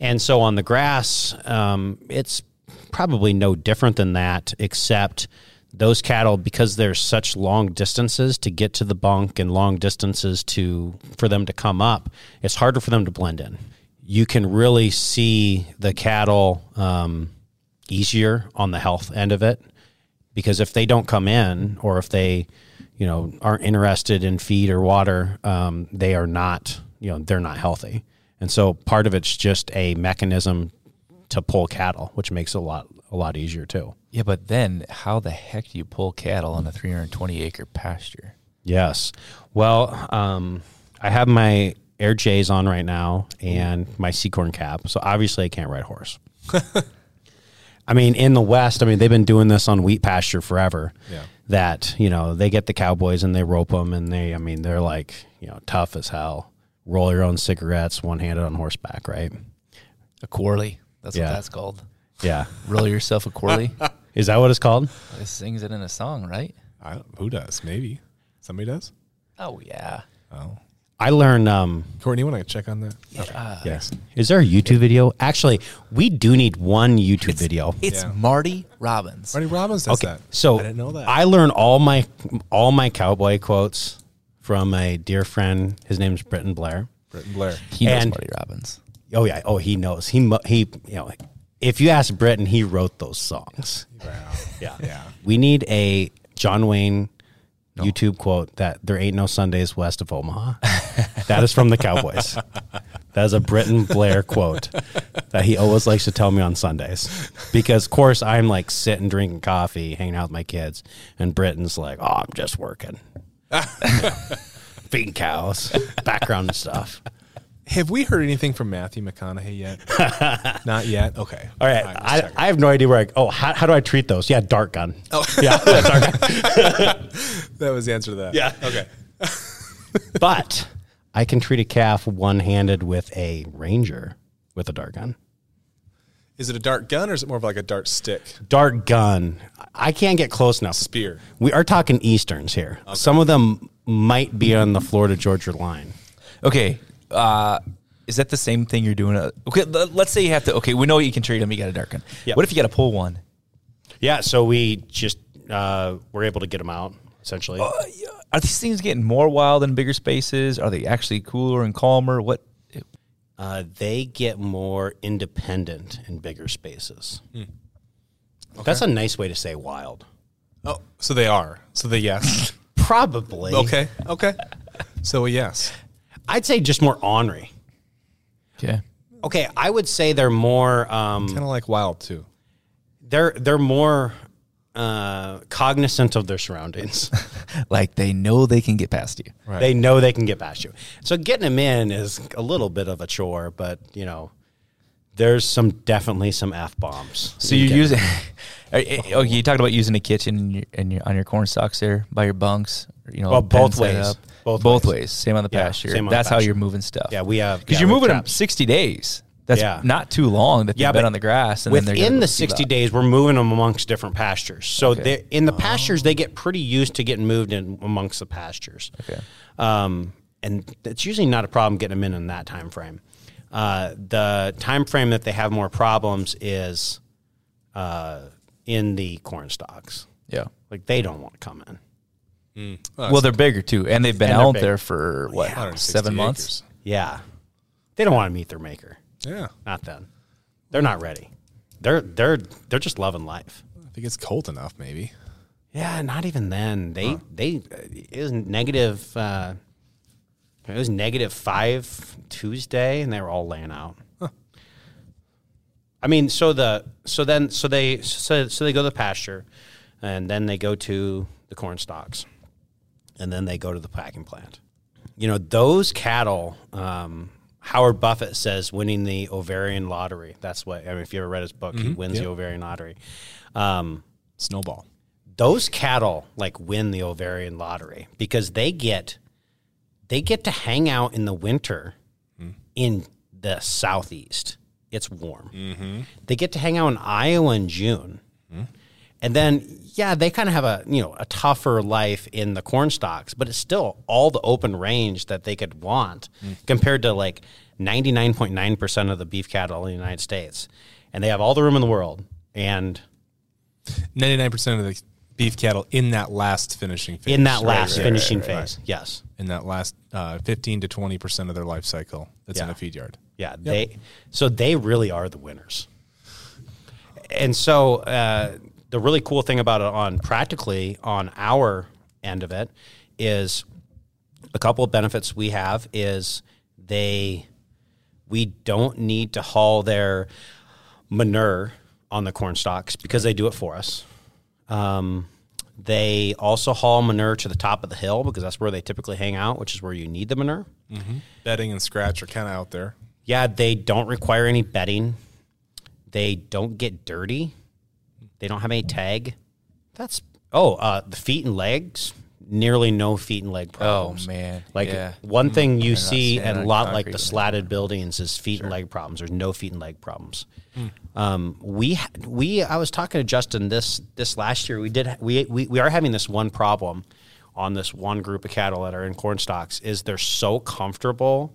S3: And so on the grass, um, it's probably no different than that, except those cattle, because there's such long distances to get to the bunk and long distances to for them to come up, it's harder for them to blend in. You can really see the cattle um, easier on the health end of it because if they don't come in or if they you know aren't interested in feed or water um, they are not you know they're not healthy and so part of it's just a mechanism to pull cattle which makes it a lot a lot easier too
S2: Yeah, but then how the heck do you pull cattle on a 320 acre pasture?
S3: yes well um, i have my air j's on right now and my seacorn cap so obviously i can't ride a horse (laughs) I mean, in the West, I mean, they've been doing this on wheat pasture forever.
S1: Yeah.
S3: That you know, they get the cowboys and they rope them, and they, I mean, they're like you know, tough as hell. Roll your own cigarettes, one handed on horseback, right?
S2: A Corley. That's
S3: Yeah.
S2: what that's called.
S3: Yeah.
S2: Roll yourself a Corley. (laughs)
S3: Is that what it's called?
S2: It sings it in a song, right?
S1: I who does? Maybe somebody does.
S2: Oh yeah.
S1: Oh,
S3: I learned. um
S1: Courtney, you want to check on that?
S3: Yes. Is there a YouTube video? Actually, we do need one YouTube video.
S2: It's
S1: Yeah.
S2: Marty Robbins.
S1: Marty Robbins does that.
S3: So
S1: I didn't know that.
S3: I learned all my all my cowboy quotes from a dear friend. His name's Britton Blair.
S1: Britton Blair.
S2: He knows
S3: And-
S2: Marty Robbins.
S3: Oh yeah. Oh, he knows. He he. You know, if you ask Britton, he wrote those songs.
S1: Wow.
S3: Yeah. (laughs)
S1: Yeah.
S3: We need a John Wayne YouTube quote that there ain't no Sundays west of Omaha. that is from the Cowboys. That is a Britton Blair quote that he always likes to tell me on Sundays. Because, of course, I'm like sitting drinking coffee, hanging out with my kids, and Britton's like, oh, I'm just working. (laughs) Feeding cows, background stuff.
S1: Have we heard anything from Matthew McConaughey yet? (laughs) Not yet. Okay.
S3: All right,
S1: just
S3: I. I have no idea where I. Oh, how, how do I treat those? Yeah, dart gun. Oh, (laughs) yeah, dart gun. (laughs)
S1: that was the answer to that.
S3: Yeah.
S1: Okay.
S3: But I can treat a calf one handed with a ranger with a dart gun.
S1: Is it a dart gun or is it more of like a dart stick?
S3: Dart gun. I can't get close enough.
S1: Spear.
S3: We are talking Easterns here. Some of them might be on the Florida Georgia line.
S2: Okay. Uh, is that the same thing you're doing? Uh, okay, let's say you have to. Okay, we know you can treat them. You got a dart gun.
S3: Yeah.
S2: What if you got to pull one?
S3: Yeah, so we just uh, were able to get them out essentially.
S2: Are these things getting more wild in bigger spaces? Are they actually cooler and calmer? What?
S3: Uh, they get more independent in bigger spaces. That's a nice way to say wild.
S1: Oh, so they are. So they yes. (laughs)
S3: Probably.
S1: okay. Okay. So a yes.
S3: I'd say just more ornery.
S2: Okay.
S3: Okay, I would say they're more um,
S1: Kind of like wild too.
S3: they're they're more uh, cognizant of their surroundings. (laughs)
S2: Like they know they can get past you.
S1: Right.
S3: They know they can get past you. So getting them in is a little bit of a chore, but you know, there's some definitely some f bombs.
S2: So you're using. oh, you talked about using a kitchen and your, in your, on your corn stalks there by your bunks. You know,
S3: Well, both
S2: set
S3: ways. Both
S2: Both,
S3: ways.
S2: ways. Same on the
S3: Yeah,
S2: pasture.
S3: same on the
S2: That's how
S3: pasture.
S2: you're moving stuff.
S3: Yeah, we have
S2: because
S3: yeah,
S2: you're moving them 60 days. That's
S3: Yeah.
S2: not too long that
S3: Yeah,
S2: they've been on the grass. And
S3: Within the 60
S2: up.
S3: days, we're moving them amongst different pastures. So
S2: Okay.
S3: in the pastures, they get pretty used to getting moved in amongst the pastures.
S2: Okay.
S3: Um, and it's usually not a problem getting them in in that time frame. Uh, the time frame that they have more problems is uh, in the corn stalks.
S2: Yeah.
S3: Like they don't want to come in.
S2: Well, they're bigger too, and they've been
S3: And
S2: out there for what
S1: 160
S2: seven months.
S1: acres.
S3: Yeah, they don't want to meet their maker.
S1: Yeah.
S3: Not then. They're not ready. They're they're they're just loving life.
S1: I think it's cold enough, maybe.
S3: Yeah, not even then. They they it was negative. Uh, it was negative five Tuesday, and they were all laying out. I mean, so the so then so they so so they go to the pasture, and then they go to the corn stalks, and then they go to the packing plant. You know, those cattle. Um, Howard Buffett says winning the ovarian lottery. That's what. I mean, if you ever read his book, he wins the ovarian lottery. Um,
S1: Snowball.
S3: those cattle like win the ovarian lottery because they get they get to hang out in the winter in the southeast. It's warm. They get to hang out in Iowa in June. And then, yeah, they kind of have a you know a tougher life in the corn stalks, but it's still all the open range that they could want compared to like ninety nine point nine percent of the beef cattle in the United States, and they have all the room in the world. And
S1: 99% of the beef cattle in that last finishing phase.
S3: in that
S1: Right,
S3: last
S1: right,
S3: finishing
S1: right,
S3: phase, yes,
S1: In that last uh, 15 to 20% of their life cycle that's in
S3: Yeah.
S1: a feed yard.
S3: Yeah, they so they really are the winners. And so uh, the really cool thing about it on practically on our end of it is a couple of benefits we have is they we don't need to haul their manure on the corn stalks because they do it for us. Um, they also haul manure to the top of the hill because that's where they typically hang out, which is where you need the manure.
S1: Bedding and scratch are kind of out there.
S3: Yeah, they don't require any bedding. They don't get dirty. They don't have any tag. That's oh, uh, the feet and legs. Nearly no feet and leg problems.
S2: Oh, man.
S3: Like
S2: Yeah.
S3: one thing you
S2: not
S3: see and a lot like the slatted buildings is feet and leg problems. There's no feet and leg problems.
S2: Hmm.
S3: Um, we we I was talking to Justin this this last year. We did we, we we are having this one problem on this one group of cattle that are in corn stalks is they're so comfortable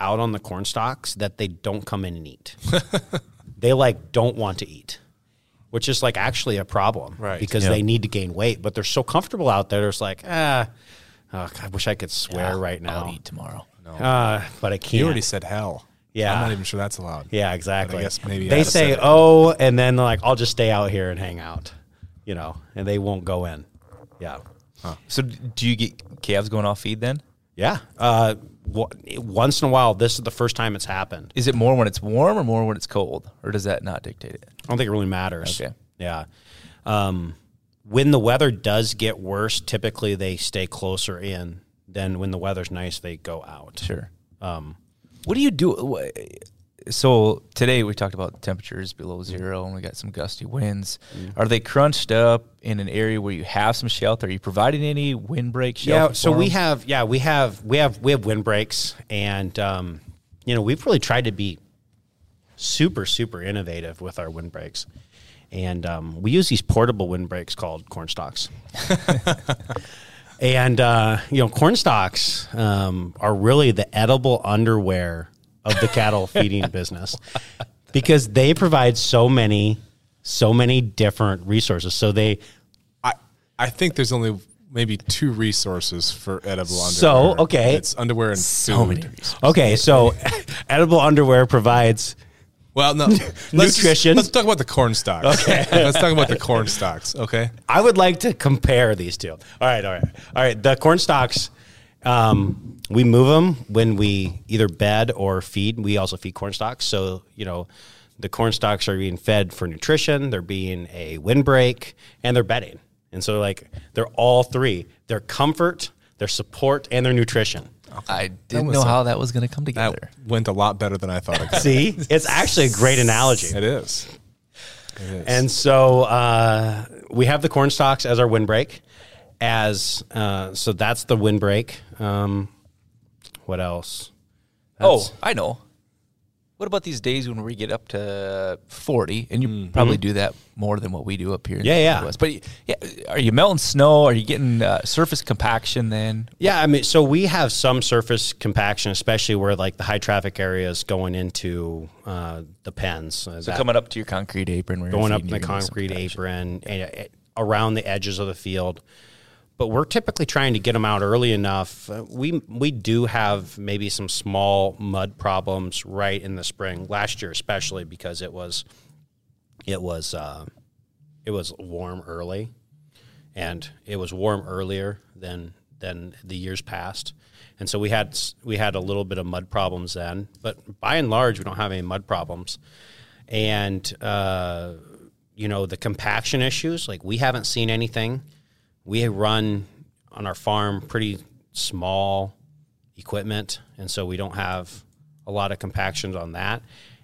S3: out on the corn stalks that they don't come in and eat. (laughs) they like don't want to eat, which is like actually a problem,
S1: Right.
S3: Because
S2: Yeah.
S3: they need to gain weight, but they're so comfortable out there. It's like ah, oh, I wish I could swear right now,
S2: I'll eat tomorrow.
S3: uh, but I can't.
S1: You already said hell.
S3: Yeah.
S1: I'm not even sure that's allowed.
S3: Yeah, exactly.
S1: But I guess maybe
S3: they say
S1: say
S3: oh, and then they're like, I'll just stay out here and hang out, you know, and they won't go in. Yeah,
S2: So do you get calves going off feed then?
S3: yeah. Uh, w- once in a while, this is the first time it's happened.
S2: Is it more when it's warm or more when it's cold? Or does that not dictate it?
S3: I don't think it really matters.
S2: Okay.
S3: Yeah. Um, when the weather does get worse, typically they stay closer in. Then when the weather's nice, they go out.
S2: Sure.
S3: Um,
S2: What do you do? So today we talked about temperatures below zero, and we got some gusty winds.
S3: Mm-hmm.
S2: Are they crunched up in an area where you have some shelter? Are you providing any windbreak shelter?
S3: Yeah, so we have yeah we have we have we have windbreaks, and um, you know we've really tried to be super super innovative with our windbreaks, and um, we use these portable windbreaks called corn stalks. (laughs) and uh, you know corn stalks um, are really the edible underwear of the cattle feeding business because they provide so many so many different resources. So they
S1: I, I think there's only maybe two resources for edible underwear.
S3: So, okay.
S1: It's underwear and
S2: so
S1: food.
S2: many reasons.
S3: Okay, so (laughs) edible underwear provides
S1: Well, no. let's just-
S3: Nutrition.
S1: let's talk about the corn stalks. Okay. (laughs) let's talk about the corn stalks. Okay.
S3: I would like to compare these two. All right, all right, all right. The corn stalks, um, we move them when we either bed or feed. We also feed corn stalks. So you know, the corn stalks are being fed for nutrition. They're being a windbreak, and they're bedding. And so, like, they're all three. Their comfort, their support, and their nutrition.
S2: I didn't know
S1: a-
S2: how that was going to come together.
S1: That went a lot better than I thought it (laughs) could.
S3: See, it's actually a great analogy.
S1: It is. It is.
S3: And so uh, we have the corn stalks as our windbreak. As uh, so, that's the windbreak. Um, what else?
S2: oh, I know. What about these days when we get up to 40 and you probably do that more than what we do up here in
S3: Mm-hmm. Yeah,
S2: the
S3: yeah.
S2: Midwest. But yeah, are you melting snow? Are you getting uh, surface compaction then?
S3: Yeah, I mean, so we have some surface compaction, especially where like the high traffic areas going into uh, the pens. Uh,
S2: So
S3: that-
S2: coming up to your concrete apron, where you're
S3: going up the concrete apron and uh, around the edges of the field. But we're typically trying to get them out early enough. Uh, we we do have maybe some small mud problems right in the spring last year, especially because it was it was uh, it was warm early, and it was warm earlier than than the years past. And so we had we had a little bit of mud problems then, but by and large, we don't have any mud problems and uh, you know the compaction issues like we haven't seen anything we run on our farm pretty small equipment and so we don't have a lot of compactions on that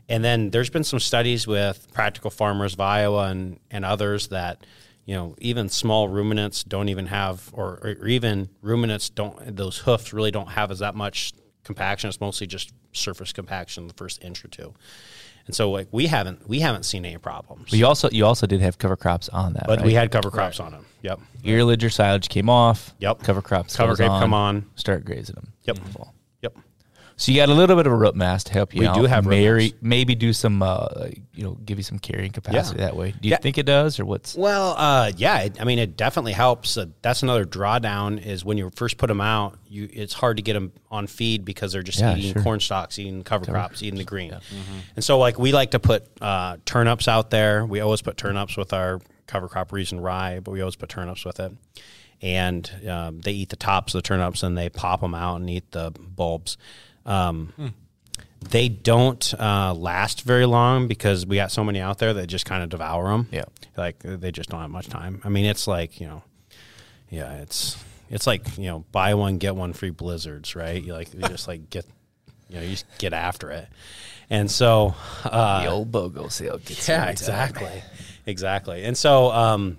S3: and then there's been some studies with practical farmers of iowa and, and others that you know, even small ruminants don't even have, or, or even ruminants don't, those hoofs really don't have as that much compaction. It's mostly just surface compaction the first inch or two. And so like we haven't we haven't seen any problems.
S2: But you also you also did have cover crops on that,
S3: But
S2: right?
S3: we had cover crops on them. Yep.
S2: earlage or silage came off.
S3: Yep.
S2: Cover crops
S3: Cover
S2: goes
S3: grape come on.
S2: Start grazing them.
S3: Yep.
S2: in the fall.
S3: Yep.
S2: So you got a little bit of a root mass to help you
S3: We
S2: out.
S3: do have root
S2: maybe,
S3: mass.
S2: maybe do some, uh, you know, give you some carrying capacity
S3: Yeah.
S2: that way. Do you
S3: Yeah.
S2: think it does, or what's?
S3: Well, uh, yeah, it, I mean, it definitely helps. Uh, that's another drawdown is when you first put them out, you it's hard to get them on feed because they're just
S2: Yeah,
S3: eating
S2: sure.
S3: corn stalks, eating cover, crops, eating the green. And so, like, we like to put uh, turnips out there. We always put turnips with our cover crop cereal rye, but we always put turnips with it. And um, they eat the tops of the turnips and they pop them out and eat the bulbs. Um, They don't uh, last very long because we got so many out there that just kind of devour them.
S2: Yeah.
S3: like they just don't have much time. I mean, it's like you know, yeah, it's it's like you know, buy one get one free blizzards, right? You like you just like get you know you just get after it, and so uh,
S2: the old BOGO sale gets
S3: yeah, exactly, exactly. And so um,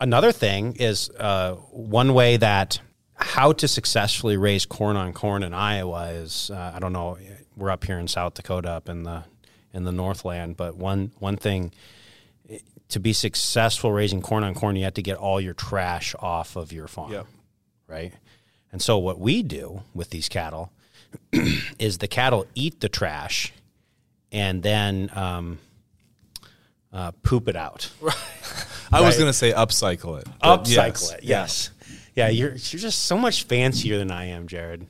S3: another thing is uh, one way that how to successfully raise corn on corn in Iowa is uh, I don't know we're up here in South Dakota up in the in the Northland, but one one thing to be successful raising corn on corn, you have to get all your trash off of your farm,
S1: Yep.
S3: right? And so what we do with these cattle (clears throat) is the cattle eat the trash and then um, uh, poop it out. Right. (laughs)
S1: I was going to say upcycle it.
S3: Upcycle
S1: yes,
S3: it. Yes. Yeah, you're you're just so much fancier than I am, Jared.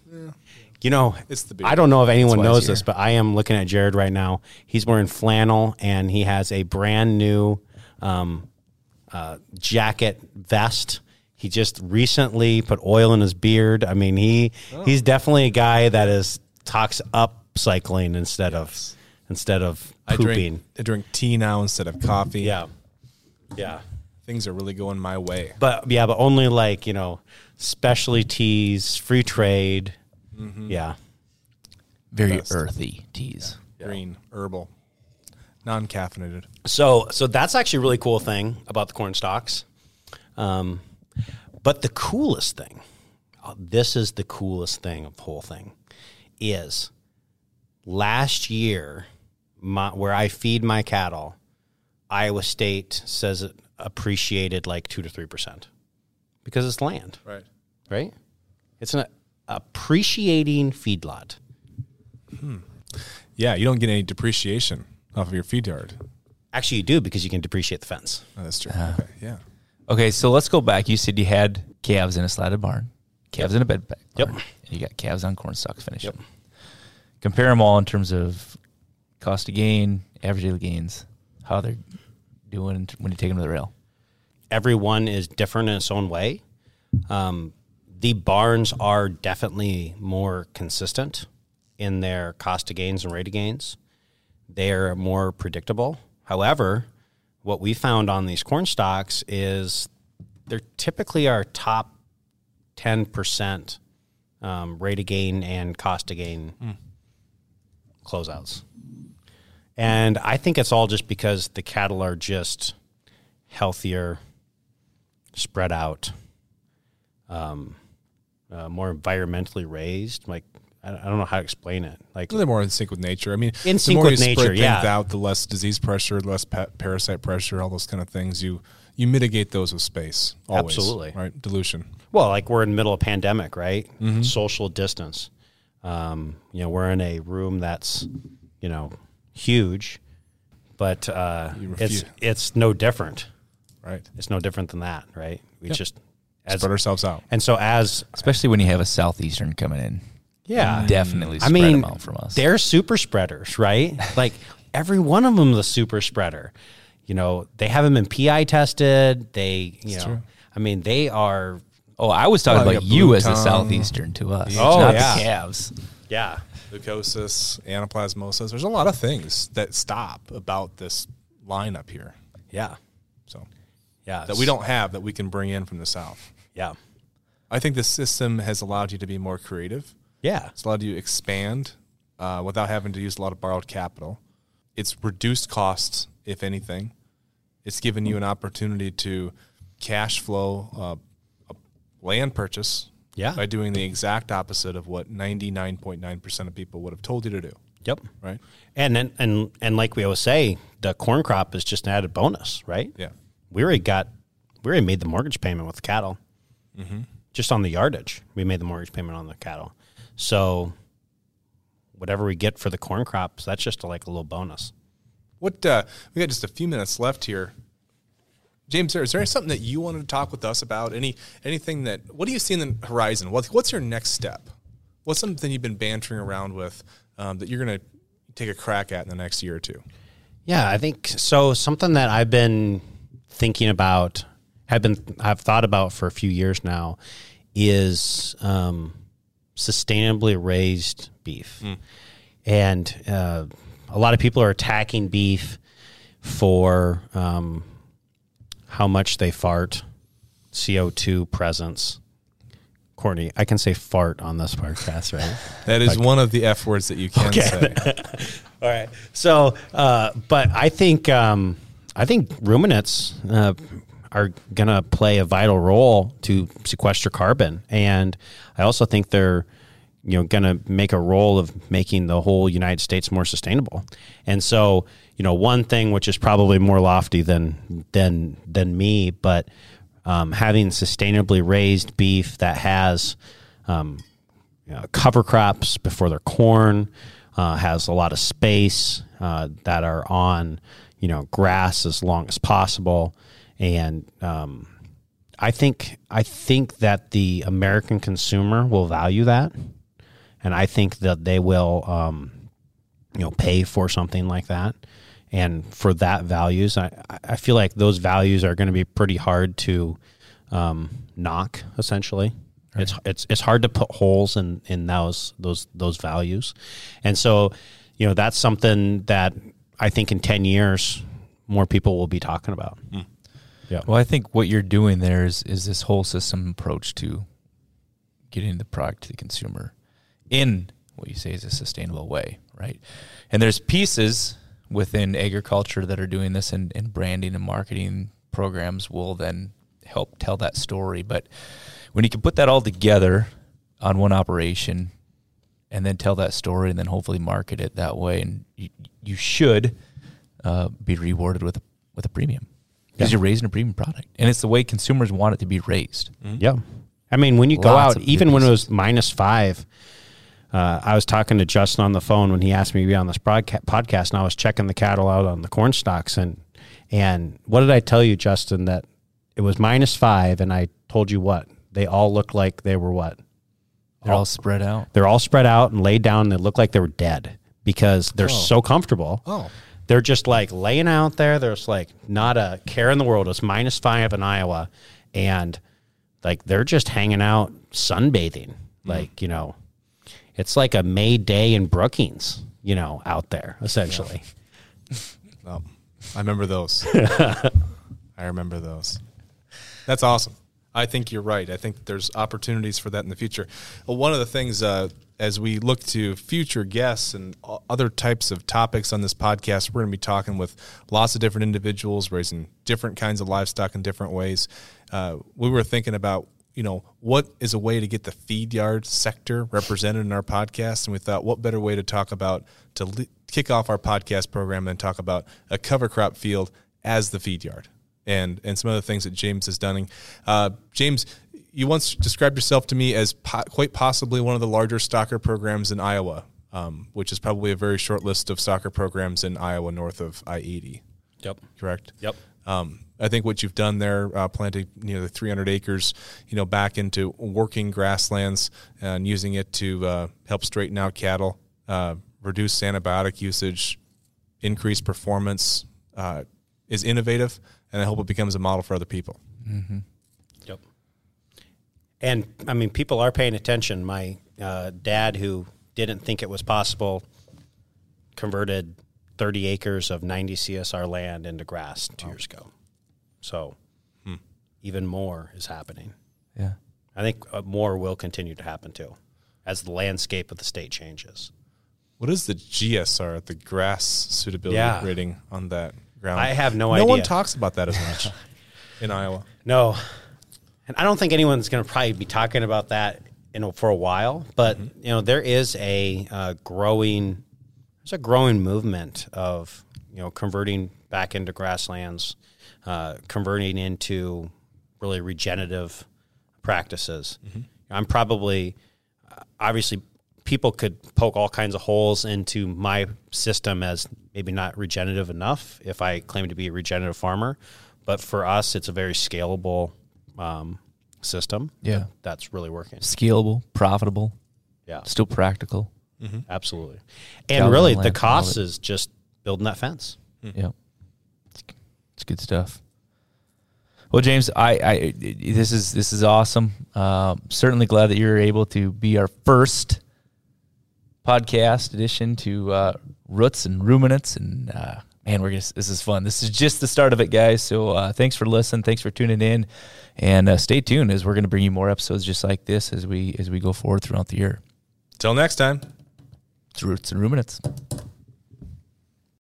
S3: You know,
S1: It's the beard.
S3: I don't know if anyone knows this, but I am looking at Jared right now. He's wearing flannel and he has a brand new um, uh, jacket vest. He just recently put oil in his beard. I mean, he
S1: Oh.
S3: he's definitely a guy that is talks up cycling instead of instead of
S1: I
S3: pooping.
S1: drink, I drink tea now instead of coffee.
S3: Yeah, yeah.
S1: Things are really going my way.
S3: But yeah, but only like you know, specialty teas, free trade.
S1: Mm-hmm.
S3: Yeah,
S2: Very
S1: Best.
S2: earthy teas.
S1: Green, herbal, non caffeinated.
S3: so so that's actually a really cool thing about the corn stalks. Um, but the coolest thing, uh, this is the coolest thing of the whole thing, is last year, my, where I feed my cattle, Iowa State says it appreciated like two to three percent because it's land.
S1: Right.
S3: right? It's an appreciating feedlot. Hmm.
S1: Yeah, you don't get any depreciation off of your feed yard.
S3: Actually, you do because you can depreciate the fence.
S1: Oh, that's true. Uh-huh. okay. Yeah.
S2: Okay, so let's go back. You said you had calves in a slatted barn, calves in a bed pack
S3: Yep.
S2: barn, and you got calves on corn stalks finishing. Compare them all in terms of cost of gain, average daily gains, how they're doing when you take them to the rail.
S3: Everyone is different in its own way. Um, the barns are definitely more consistent in their cost of gains and rate of gains. They're more predictable. However, what we found on these corn stalks is they're typically our top 10% um, rate of gain and cost of gain closeouts. And I think it's all just because the cattle are just healthier, spread out, um, uh, more environmentally raised. Like, I I don't know how to explain it. Like,
S1: They're more in sync with nature. I mean,
S3: In sync with nature, yeah.
S1: out, the less disease pressure, less pa- parasite pressure, all those kind of things. You you mitigate those with space. Always,
S3: Absolutely.
S1: Right. Dilution.
S3: Well, like we're in the middle of a pandemic, right? Social distance. Um, you know, we're in a room that's, you know, huge, but uh, it's it's no different.
S1: Right.
S3: It's no different than that, right? We just as
S1: Spread ourselves out.
S3: and so as
S2: Especially when you have a southeastern coming in.
S3: yeah,
S2: Definitely
S3: I
S2: spread
S3: mean,
S2: them out from us.
S3: they're super spreaders, right? (laughs) like every one of them is a super spreader. You know, they haven't been PI tested. They, you know,
S1: true.
S3: I mean, they are
S2: Oh, I was talking
S1: Well,
S2: about
S1: you got
S2: you as a southeastern to us,
S3: Oh,
S2: not
S3: yeah.
S2: the calves.
S3: yeah.
S1: Leukosis, anaplasmosis. There's a lot of things that stop about this lineup here.
S3: Yeah.
S1: So
S3: Yeah.
S1: that we don't have that we can bring in from the south.
S3: Yeah.
S1: I think the system has allowed you to be more creative.
S3: Yeah.
S1: It's allowed you to expand uh, without having to use a lot of borrowed capital. It's reduced costs, if anything. It's given you an opportunity to cash flow uh, a land purchase
S3: Yeah.
S1: by doing the exact opposite of what 99.9% of people would have told you to do,
S3: Yep.
S1: right?
S3: And and and and like we always say, the corn crop is just an added bonus, right?
S1: Yeah.
S3: We already got, we already made the mortgage payment with the cattle, just on the yardage. We made the mortgage payment on the cattle, so whatever we get for the corn crops, that's just like a little bonus.
S1: What uh, we got just a few minutes left here. James, is there something that you wanted to talk with us about? Any anything that what do you see in the horizon? What's what's your next step? What's something you've been bantering around with um, that you're going to take a crack at in the next year or two?
S3: Yeah, I think so. Something that I've been thinking about, have been, I've thought about for a few years now, is um, sustainably raised beef, and uh, a lot of people are attacking beef for um, how much they fart, CO two presence. Courtney, I can say fart on this podcast, right? (laughs)
S1: That is one of the F words that you can say. (laughs)
S3: All right. So, uh, but I think um, I think ruminants uh, are going to play a vital role to sequester carbon, and I also think they're you know going to make a role of making the whole United States more sustainable. And so, you know, one thing which is probably more lofty than than than me, but um, having sustainably raised beef that has um, you know, cover crops before their corn, uh, has a lot of space uh, that are on, you know, grass as long as possible, and um, I think I think that the American consumer will value that, and I think that they will, um, you know, pay for something like that. And for that values, I, I feel like those values are going to be pretty hard to um, knock. Essentially, it's it's it's hard to put holes in in those those those values, and so you know that's something that I think in ten years more people will be talking about. Yeah.
S2: Well, I think what you're doing there is is this whole system approach to getting the product to the consumer in what you say is a sustainable way, right? And there's pieces within agriculture that are doing this and, and branding and marketing programs will then help tell that story. But when you can put that all together on one operation and then tell that story and then hopefully market it that way, and you, you should uh, be rewarded with a, with a premium because you're raising a premium product, and it's the way consumers want it to be raised.
S3: Yeah. I mean, when you go out, even when it was minus five, uh, I was talking to Justin on the phone when he asked me to be on this broadca- podcast, and I was checking the cattle out on the corn stalks. And and what did I tell you, Justin? That it was minus five, and I told you what they all looked like they were what
S2: They're all spread out.
S3: they're all spread out and laid down. And they look like they were dead because they're so comfortable.
S1: Oh.
S3: They're just like laying out there. There's like not a care in the world. It's minus five in Iowa, and like they're just hanging out sunbathing. Like you know, it's like a May day in Brookings. You know, out there essentially. (laughs)
S1: Oh, I remember those. (laughs) I remember those. That's awesome. I think you're right. I think there's opportunities for that in the future. Well, one of the things uh, as we look to future guests and other types of topics on this podcast, we're going to be talking with lots of different individuals raising different kinds of livestock in different ways. Uh, we were thinking about you know what is a way to get the feed yard sector represented in our podcast, and we thought what better way to talk about to li- kick off our podcast program than talk about a cover crop field as the feed yard and and some other things that James has done. Uh, James, you once described yourself to me as po- quite possibly one of the larger stocker programs in Iowa, um, which is probably a very short list of stocker programs in Iowa north of I eighty.
S3: Yep.
S1: Correct.
S3: Yep.
S1: Um, I think what you've done there, uh, planting you know the 300 acres, you know, back into working grasslands and using it to uh, help straighten out cattle, uh, reduce antibiotic usage, increase performance, uh, is innovative, and I hope it becomes a model for other people.
S3: Yep. And I mean, people are paying attention. My uh, dad, who didn't think it was possible, converted 30 acres of 90 CSR land into grass two years ago. So even more is happening.
S2: Yeah.
S3: I think uh, more will continue to happen too as the landscape of the state changes.
S1: What is the GSR, the grass suitability
S3: Yeah.
S1: rating on that ground?
S3: I have no idea.
S1: No one talks about that as (laughs) much. in Iowa.
S3: No, and I don't think anyone's going to probably be talking about that you know for a while. But you know there is a uh, growing there's a growing movement of you know converting back into grasslands, uh, converting into really regenerative practices. I'm probably uh, obviously people could poke all kinds of holes into my system as maybe not regenerative enough if I claim to be a regenerative farmer. But for us, it's a very scalable um, system.
S2: Yeah.
S3: That's really working.
S2: Scalable, profitable,
S3: Yeah,
S2: still practical.
S3: absolutely. And
S2: Galvin
S3: really, the cost is just building that fence.
S2: Yeah, it's, it's good stuff. Well, James, I, I this is this is awesome. Um, certainly glad that you're able to be our first podcast addition to uh, Roots and Ruminants, and uh, man, we're just this is fun. This is just the start of it, guys. So uh, thanks for listening. Thanks for tuning in, and uh, stay tuned as we're going to bring you more episodes just like this as we as we go forward throughout the year.
S1: Till next time.
S2: It's Roots and Ruminants.